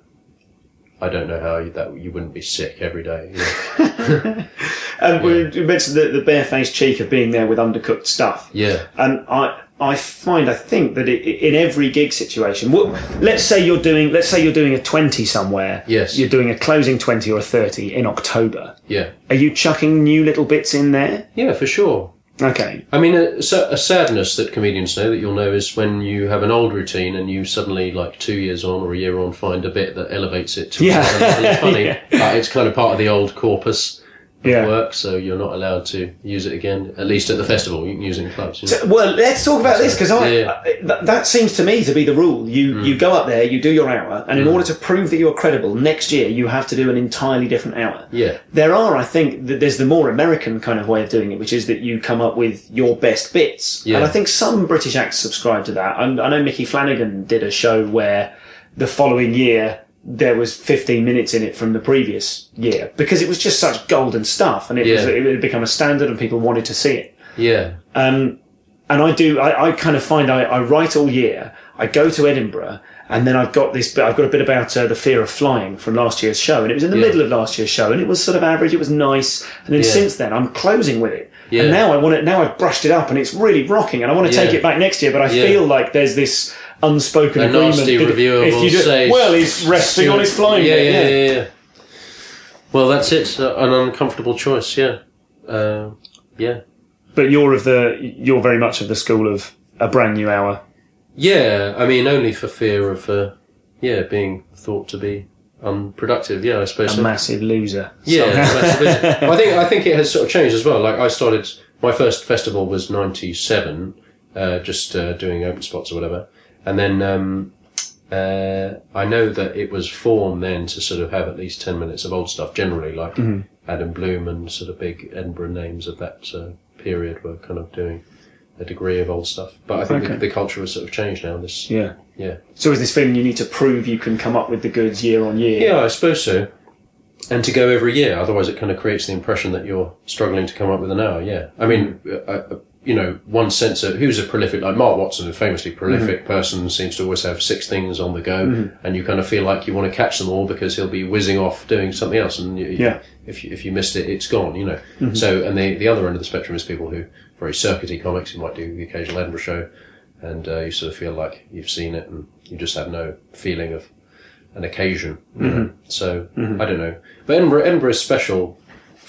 I don't know how you, that you wouldn't be sick every day. you know. (laughs) Um, we we mentioned the, the barefaced cheek of being there with undercooked stuff. Yeah. And I, I find, I think that it, in every gig situation, let's say you're doing, let's say you're doing a 20 somewhere. Yes. You're doing a closing 20 or a 30 in October. Yeah, Are you chucking new little bits in there? yeah, for sure. Okay. I mean, a, a sadness that comedians know that you'll know is when you have an old routine and you suddenly, like two years on or a year on, find a bit that elevates it to Yeah. (laughs) funny. Yeah. Uh, it's kind of part of the old corpus Yeah. work, so you're not allowed to use it again. At least at the festival, you can use it in clubs. You know? So, well, let's talk about this because I, Yeah, I- that, that seems to me to be the rule. You mm. you go up there, you do your hour, and in mm. order to prove that you're credible, next year you have to do an entirely different hour. Yeah. There are, I think, that there's the more American kind of way of doing it, which is that you come up with your best bits. Yeah. And I think some British acts subscribe to that. I, I know Micky Flanagan did a show where the following year there was 15 minutes in it from the previous year because it was just such golden stuff and it, was, it had become a standard and people wanted to see it. yeah, Um, and I do, I, I kind of find I, I write all year. I go to Edinburgh and then I've got this, I've got a bit about uh, the fear of flying from last year's show. And it was in the Yeah. middle of last year's show and it was sort of average. It was nice. And then Yeah. since then I'm closing with it. Yeah. And now I want it, now I've brushed it up and it's really rocking and I want to take it back next year. But I Yeah. feel like there's this unspoken a agreement. nasty reviewer if will you do, well, he's resting on his flying yeah, yeah, yeah, yeah. Well, that's it. An uncomfortable choice. Yeah, uh, yeah. But you're of the, you're very much of the school of a brand new hour. Yeah, I mean, only for fear of, uh, yeah, being thought to be unproductive. Yeah, I suppose A so. massive loser. Yeah, massive? (laughs) I think I think it has sort of changed as well. Like I started, my first festival was '97, uh, just uh, doing open spots or whatever, and then um, uh, I know that it was formed then to sort of have at least ten minutes of old stuff. Generally, like Adam Bloom and sort of big Edinburgh names of that uh, period were kind of doing a degree of old stuff. But I think Okay. the, the culture has sort of changed now. This, yeah. yeah. So is this feeling you need to prove you can come up with the goods year on year? Yeah, I suppose so. And to go every year, otherwise it kind of creates the impression that you're struggling to come up with an hour. Yeah, I mean, uh, uh, you know, one censor who's a prolific, like Mark Watson, a famously mm-hmm. prolific person, seems to always have six things on the go, mm-hmm. and you kind of feel like you want to catch them all because he'll be whizzing off doing something else, and you, Yeah. if you, if you missed it, it's gone. You know. Mm-hmm. So, and the the other end of the spectrum is people who very circuity comics who might do the occasional Edinburgh show, and uh, you sort of feel like you've seen it, and you just have no feeling of an occasion. You know? So I don't know, but Edinburgh, Edinburgh is special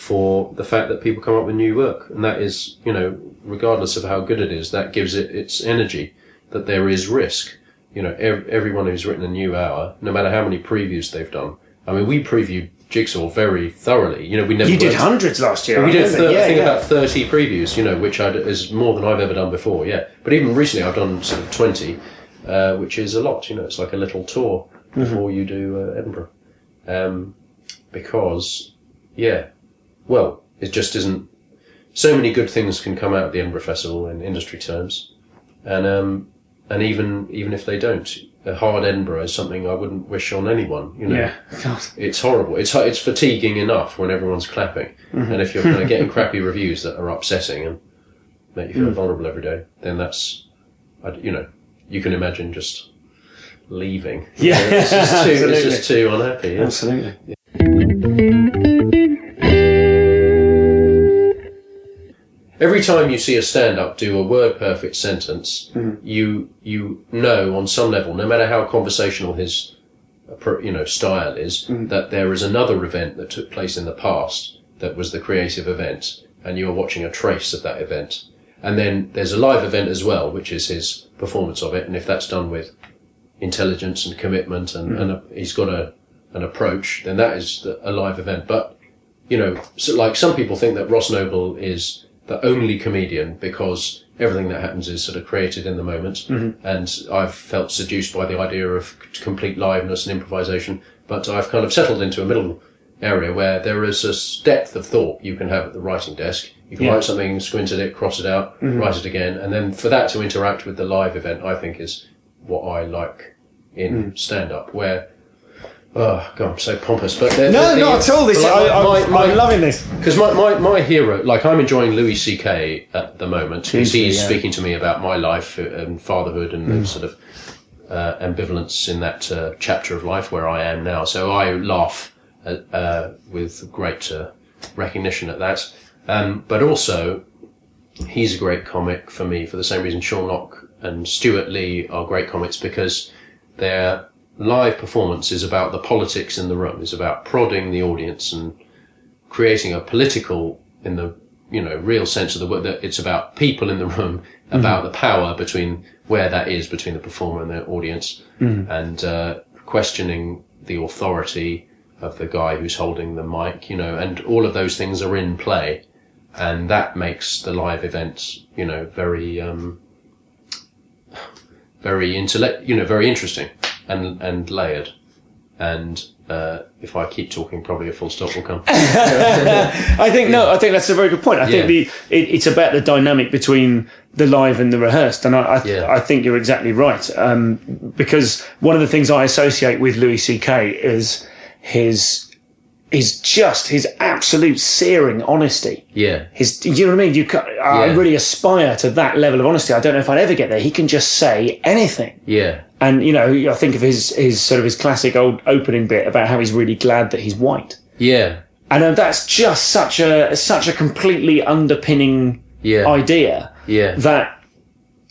for the fact that people come up with new work, and that is, you know, regardless of how good it is, that gives it its energy. That there is risk. You know, ev- everyone who's written a new hour, no matter how many previews they've done. I mean, we previewed Jigsaw very thoroughly. You know, we never You did worked- hundreds last year. we I did thir- yeah, I think yeah. about 30 previews, you know, which I is more than I've ever done before, yeah. But even recently I've done sort of 20, uh, which is a lot, you know, it's like a little tour Mm-hmm. before you do uh, Edinburgh. Um, because, yeah, well, it just isn't. So many good things can come out of the Edinburgh Festival in industry terms. And, um, and even, even if they don't, a hard Edinburgh is something I wouldn't wish on anyone, you know Yeah. God. it's horrible. It's it's fatiguing enough when everyone's clapping, and if you're kind of getting (laughs) crappy reviews that are upsetting and make you feel vulnerable every day, then that's, you know, you can imagine just leaving. Yeah, it's just too, it's just too unhappy. yeah. Absolutely. Every time you see a stand-up do a word perfect sentence, mm-hmm. you you know on some level, no matter how conversational his you know style is, mm-hmm. that there is another event that took place in the past that was the creative event, and you are watching a trace of that event. And then there's a live event as well, which is his performance of it, and if that's done with intelligence and commitment, and, mm-hmm. and a, he's got a an approach, then that is the- a live event. But you know, so like some people think that Ross Noble is the only comedian because everything that happens is sort of created in the moment. Mm-hmm. And I've felt seduced by the idea of complete liveness and improvisation, but I've kind of settled into a middle area where there is a depth of thought you can have at the writing desk. You can Yeah. write something, squint at it, cross it out, mm-hmm. write it again, and then for that to interact with the live event, I think is what I like in mm. stand-up, where Oh God, I'm so pompous. But the- No, the- not at all. This, like I, my- my- I'm loving this. because my, my, my hero, like I'm enjoying Louis C.K. at the moment because he's yeah. speaking to me about my life and fatherhood and the sort of uh, ambivalence in that uh, chapter of life where I am now. So I laugh at, uh, with great uh, recognition at that. Um, but also, he's a great comic for me for the same reason Sean Lock and Stewart Lee are great comics because their live performance is about the politics in the room, is about prodding the audience and creating a political, in the you know real sense of the word, that it's about people in the room, about the power between where that is between the performer and the audience, and uh, questioning the authority of the guy who's holding the mic, you know, and all of those things are in play, and that makes the live events, you know, very. Um, very intellect, you know, very interesting and and layered. And uh, if I keep talking, probably a full stop will come. (laughs) I think no. I think that's a very good point. I think Yeah. the it, it's about the dynamic between the live and the rehearsed, and I I, Yeah. I think you're exactly right. Um, because one of the things I associate with Louis C.K. is his is just his absolute searing honesty. yeah, His, you know what I mean? You, I Yeah. really aspire to that level of honesty. I don't know if I'd ever get there. He can just say anything. yeah, And, you know, I think of his, his sort of his classic old opening bit about how he's really glad that he's white. yeah, And uh, that's just such a, such a completely underpinning yeah, idea yeah, that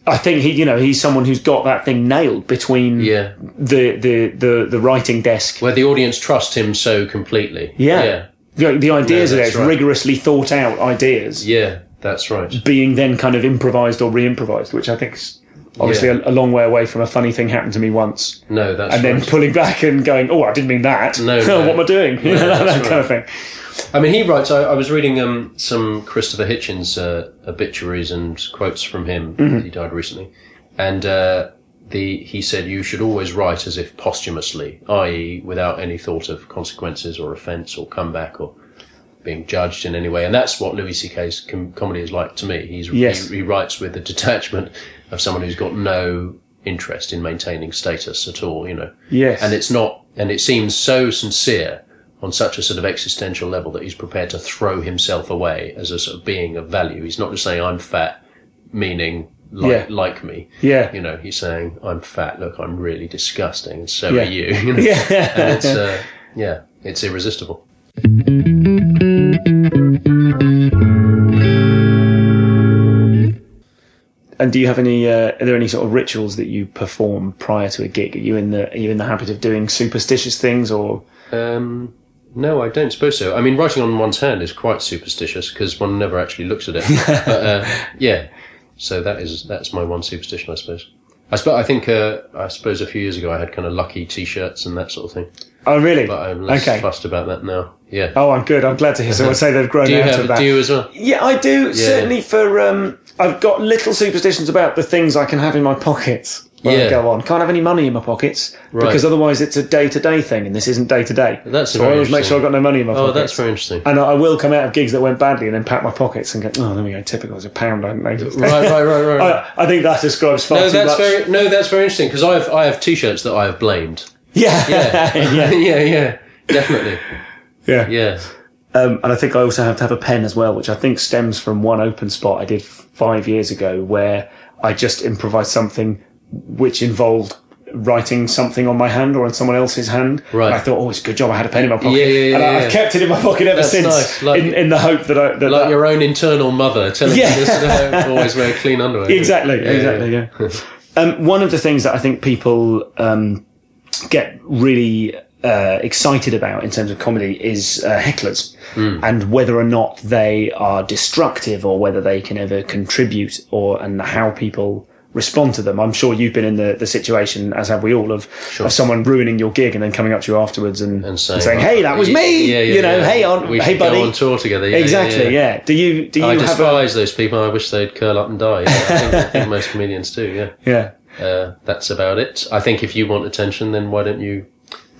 I think he, you know, he's someone who's got that thing nailed between yeah. the, the, the, the writing desk. Where the audience trust him so completely. Yeah. yeah, The, the ideas No, are there, it's right. rigorously thought out ideas. yeah. That's right. being then kind of improvised or re-improvised, which I think is obviously Yeah. a, a long way away from a funny thing happened to me once, No, that's and then right. pulling back and going, "Oh, I didn't mean that. No, (laughs) no. what am I doing?" (laughs) You know, that, that kind of thing. I mean, he writes. I, I was reading um, some Christopher Hitchens uh, obituaries and quotes from him. He died recently, and uh, the he said you should always write as if posthumously, i.e., without any thought of consequences or offence or comeback or being judged in any way. And that's what Louis C.K.'s com- comedy is like to me. He's Yes. he, he writes with the detachment of someone who's got no interest in maintaining status at all. You know. Yes. And it's not, and it seems so sincere on such a sort of existential level that he's prepared to throw himself away as a sort of being of value. He's not just saying I'm fat, meaning like, Yeah. like me. Yeah. You know, he's saying I'm fat. Look, I'm really disgusting, and so Yeah. are you. you (laughs) know? Yeah. And it's uh, yeah, it's irresistible. And do you have any? Uh, are there any sort of rituals that you perform prior to a gig? Are you in the Are you in the habit of doing superstitious things, or Um, no, I don't suppose so. I mean, writing on one's hand is quite superstitious because one never actually looks at it. (laughs) but uh, yeah, so that is that's my one superstition, I suppose. I suppose I think uh, I suppose a few years ago I had kind of lucky T-shirts and that sort of thing. Oh, really? But I'm less okay. fussed about that now. Yeah. Oh, I'm good. I'm glad to hear someone (laughs) say they've grown do you out have? of that. Do you as well? Yeah, I do. Certainly for um, I've got little superstitions about the things I can have in my pockets when I Yeah. go on. Can't have any money in my pockets Right. because otherwise it's a day to day thing, and this isn't day to day. That's so I always make sure I've got no money in my Oh, pockets. that's very interesting. And I I will come out of gigs that went badly and then pack my pockets and go, oh, there we go, typical. It's a pound I noticed. Right, right, right, right. right. (laughs) I, I think that describes far no, that's much. very no, that's very interesting because I have I have t-shirts that I have blamed. Yeah, Yeah, (laughs) yeah, (laughs) yeah, yeah, definitely. yeah. Yeah, Um, and I think I also have to have a pen as well, which I think stems from one open spot I did f- five years ago where I just improvised something which involved writing something on my hand or on someone else's hand. Right. I thought, oh, it's a good job I had a pen in my pocket. Yeah, yeah, yeah, and I, yeah. I've kept it in my pocket ever That's since nice. Like- in, in the hope that I... That like that- your own internal mother telling Yeah. you this to (laughs) always wear clean underwear. Exactly, Yeah, exactly, yeah. um, one of the things that I think people um, get really uh, excited about in terms of comedy is uh, hecklers and whether or not they are destructive or whether they can ever contribute or and how people respond to them. I'm sure you've been in the, the situation, as have we all, of, of someone ruining your gig and then coming up to you afterwards and, And saying, saying, "Hey, that was me," Yeah, yeah, you know. "Hey, on, we hey, buddy." on tour together. Exactly, yeah. Do you do you I have a despise those people. I wish they'd curl up and die. I, think, I think (laughs) most comedians do. Yeah, yeah? uh, that's about it. I think if you want attention, then why don't you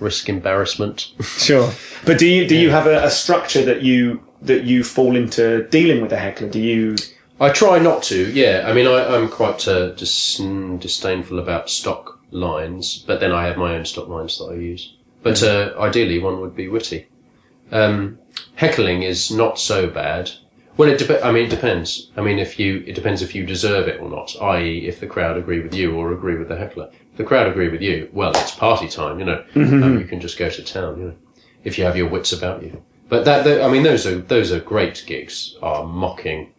risk embarrassment? (laughs) Sure, but do you do you have a, a structure that you that you fall into dealing with a heckler? Do you? I try not to. Yeah, I mean, I, I'm quite uh, dis- disdainful about stock lines, but then I have my own stock lines that I use. But uh, ideally, one would be witty. Um, heckling is not so bad. Well, it dep- I mean, it depends. I mean, if you, it depends if you deserve it or not. I.e., if the crowd agree with you or agree with the heckler. If the crowd agree with you, well, it's party time. You know, (laughs) um, you can just go to town. You know, if you have your wits about you. But that, that- I mean, those are those are great gigs. Are mocking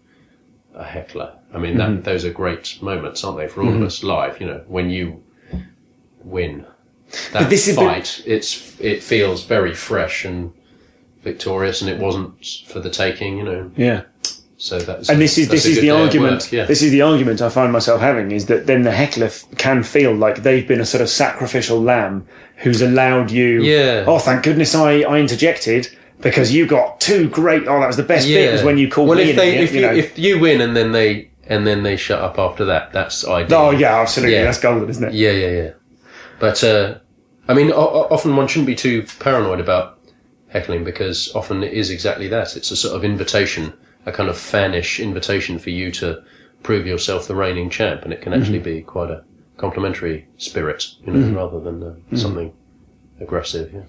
a heckler. I mean, that, mm-hmm. those are great moments, aren't they, for all of mm-hmm. us live? You know, when you win that this is the- fight, it's it feels very fresh and victorious, and it wasn't for the taking. You know, Yeah. so that's And this is this is the argument. Yeah, This is the argument I find myself having is that then the heckler f- can feel like they've been a sort of sacrificial lamb who's allowed you. Yeah. Oh, thank goodness I I interjected because you got two great. Oh, that was the best bit was when you called well, me. Well, if they if you, know. if you win and then they and then they shut up after that, that's ideal. oh yeah, absolutely. Yeah. That's golden, isn't it? Yeah, yeah, yeah. But uh, I mean, o- often one shouldn't be too paranoid about heckling because often it is exactly that. It's a sort of invitation, a kind of fanish invitation for you to prove yourself the reigning champ, and it can actually be quite a complimentary spirit, you know, rather than uh, something aggressive. Yeah.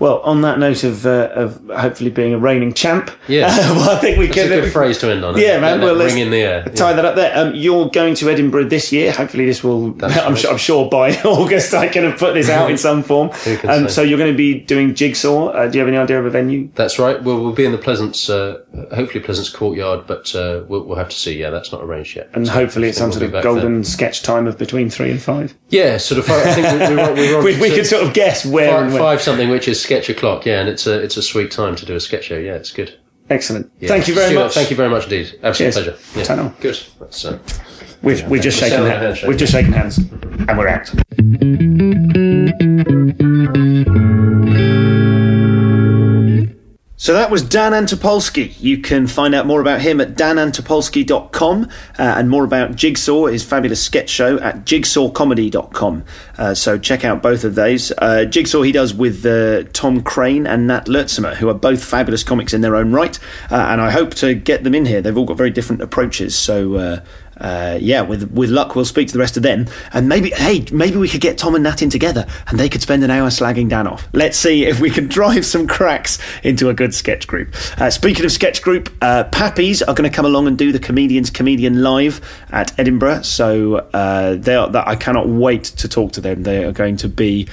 Well, on that note of uh, of hopefully being a reigning champ, Yes. (laughs) well, I think we That's can a good phrase to end on. Yeah, it? man. Well, ring in the air. tie that up there. Um, you're going to Edinburgh this year. Hopefully, this will. That's (laughs) I'm, right. sure, I'm sure by (laughs) August I can have put this out in some form. Um, so you're going to be doing Jigsaw. Uh, do you have any idea of a venue? That's right. Well, we'll be in the Pleasance, uh, hopefully Pleasance Courtyard, but uh, we'll, we'll have to see. Yeah, that's not arranged yet. And So hopefully, it's some sort we'll of golden then. sketch time of between three and five. Yeah, sort of. I think we, we, were- we, We, could sort of guess where five, five something, which is sketch o'clock. Yeah, and it's a it's a sweet time to do a sketch show. Yeah, it's good. Excellent. Yeah. Thank you very Stuart, much. Thank you very much indeed. Absolute Cheers. pleasure. Yeah. Good. That's, uh, We've, we've just We're shaken selling a hands. We've just shaken hands, and we're out. So that was Dan Antopolski. You can find out more about him at danantopolski.com uh, and more about Jigsaw, his fabulous sketch show, at jigsawcomedy.com. Uh, so check out both of those. Uh, Jigsaw he does with uh, Tom Craine and Nat Luurtsema, who are both fabulous comics in their own right. Uh, and I hope to get them in here. They've all got very different approaches. So uh, yeah, with with luck, we'll speak to the rest of them, and maybe hey, maybe we could get Tom and Nat in together, and they could spend an hour slagging Dan off. Let's see if we can (laughs) drive some cracks into a good sketch group. Uh, speaking of sketch group, uh, Pappy's are going to come along and do the comedians comedian live at Edinburgh, so uh, they are. That I cannot wait to talk to them. They are going to be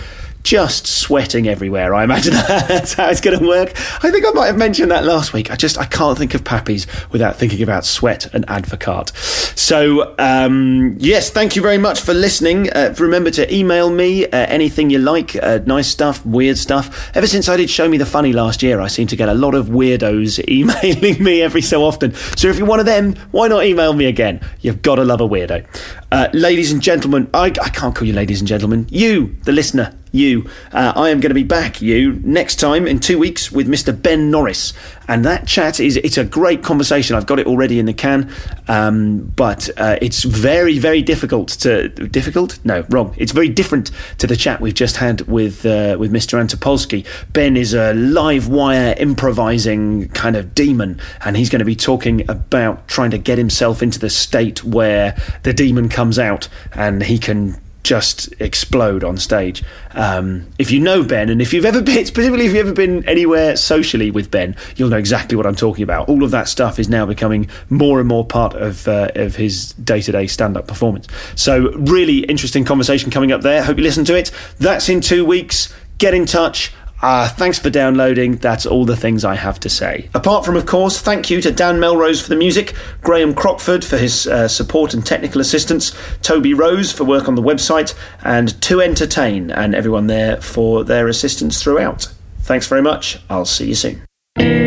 just sweating everywhere. I imagine (laughs) that's how it's going to work. I think I might have mentioned that last week. I just I can't think of Pappy's without thinking about sweat and advocaat. So um, yes, thank you very much for listening. Uh, remember to email me uh, anything you like, uh, nice stuff, weird stuff. Ever since I did Show Me the Funny last year, I seem to get a lot of weirdos (laughs) emailing me every so often. So if you're one of them, why not email me again? You've got to love a weirdo. Uh, ladies and gentlemen, I, I can't call you ladies and gentlemen. You, the listener, you. Uh, I am going to be back, you, next time in two weeks with Mr. Ben Norris. And that chat is, it's a great conversation. I've got it already in the can. Um, but uh, it's very, very difficult to, difficult? No, wrong. It's very different to the chat we've just had with, uh, with Mr. Antopolski. Ben is a live wire improvising kind of demon. And he's going to be talking about trying to get himself into the state where the demon comes out and he can just explode on stage. Um, if you know Ben, and if you've ever (laughs) been, specifically if you've ever been anywhere socially with Ben, you'll know exactly what I'm talking about. All of that stuff is now becoming more and more part of uh, of his day to day stand up performance. So, really interesting conversation coming up there. Hope you listen to it. That's in two weeks. Get in touch. Uh, thanks for downloading. That's all the things I have to say. Apart from, of course, thank you to Dan Melrose for the music, Graham Crockford for his uh, support and technical assistance, Toby Rose for work on the website, and To Entertain and everyone there for their assistance throughout. Thanks very much. I'll see you soon.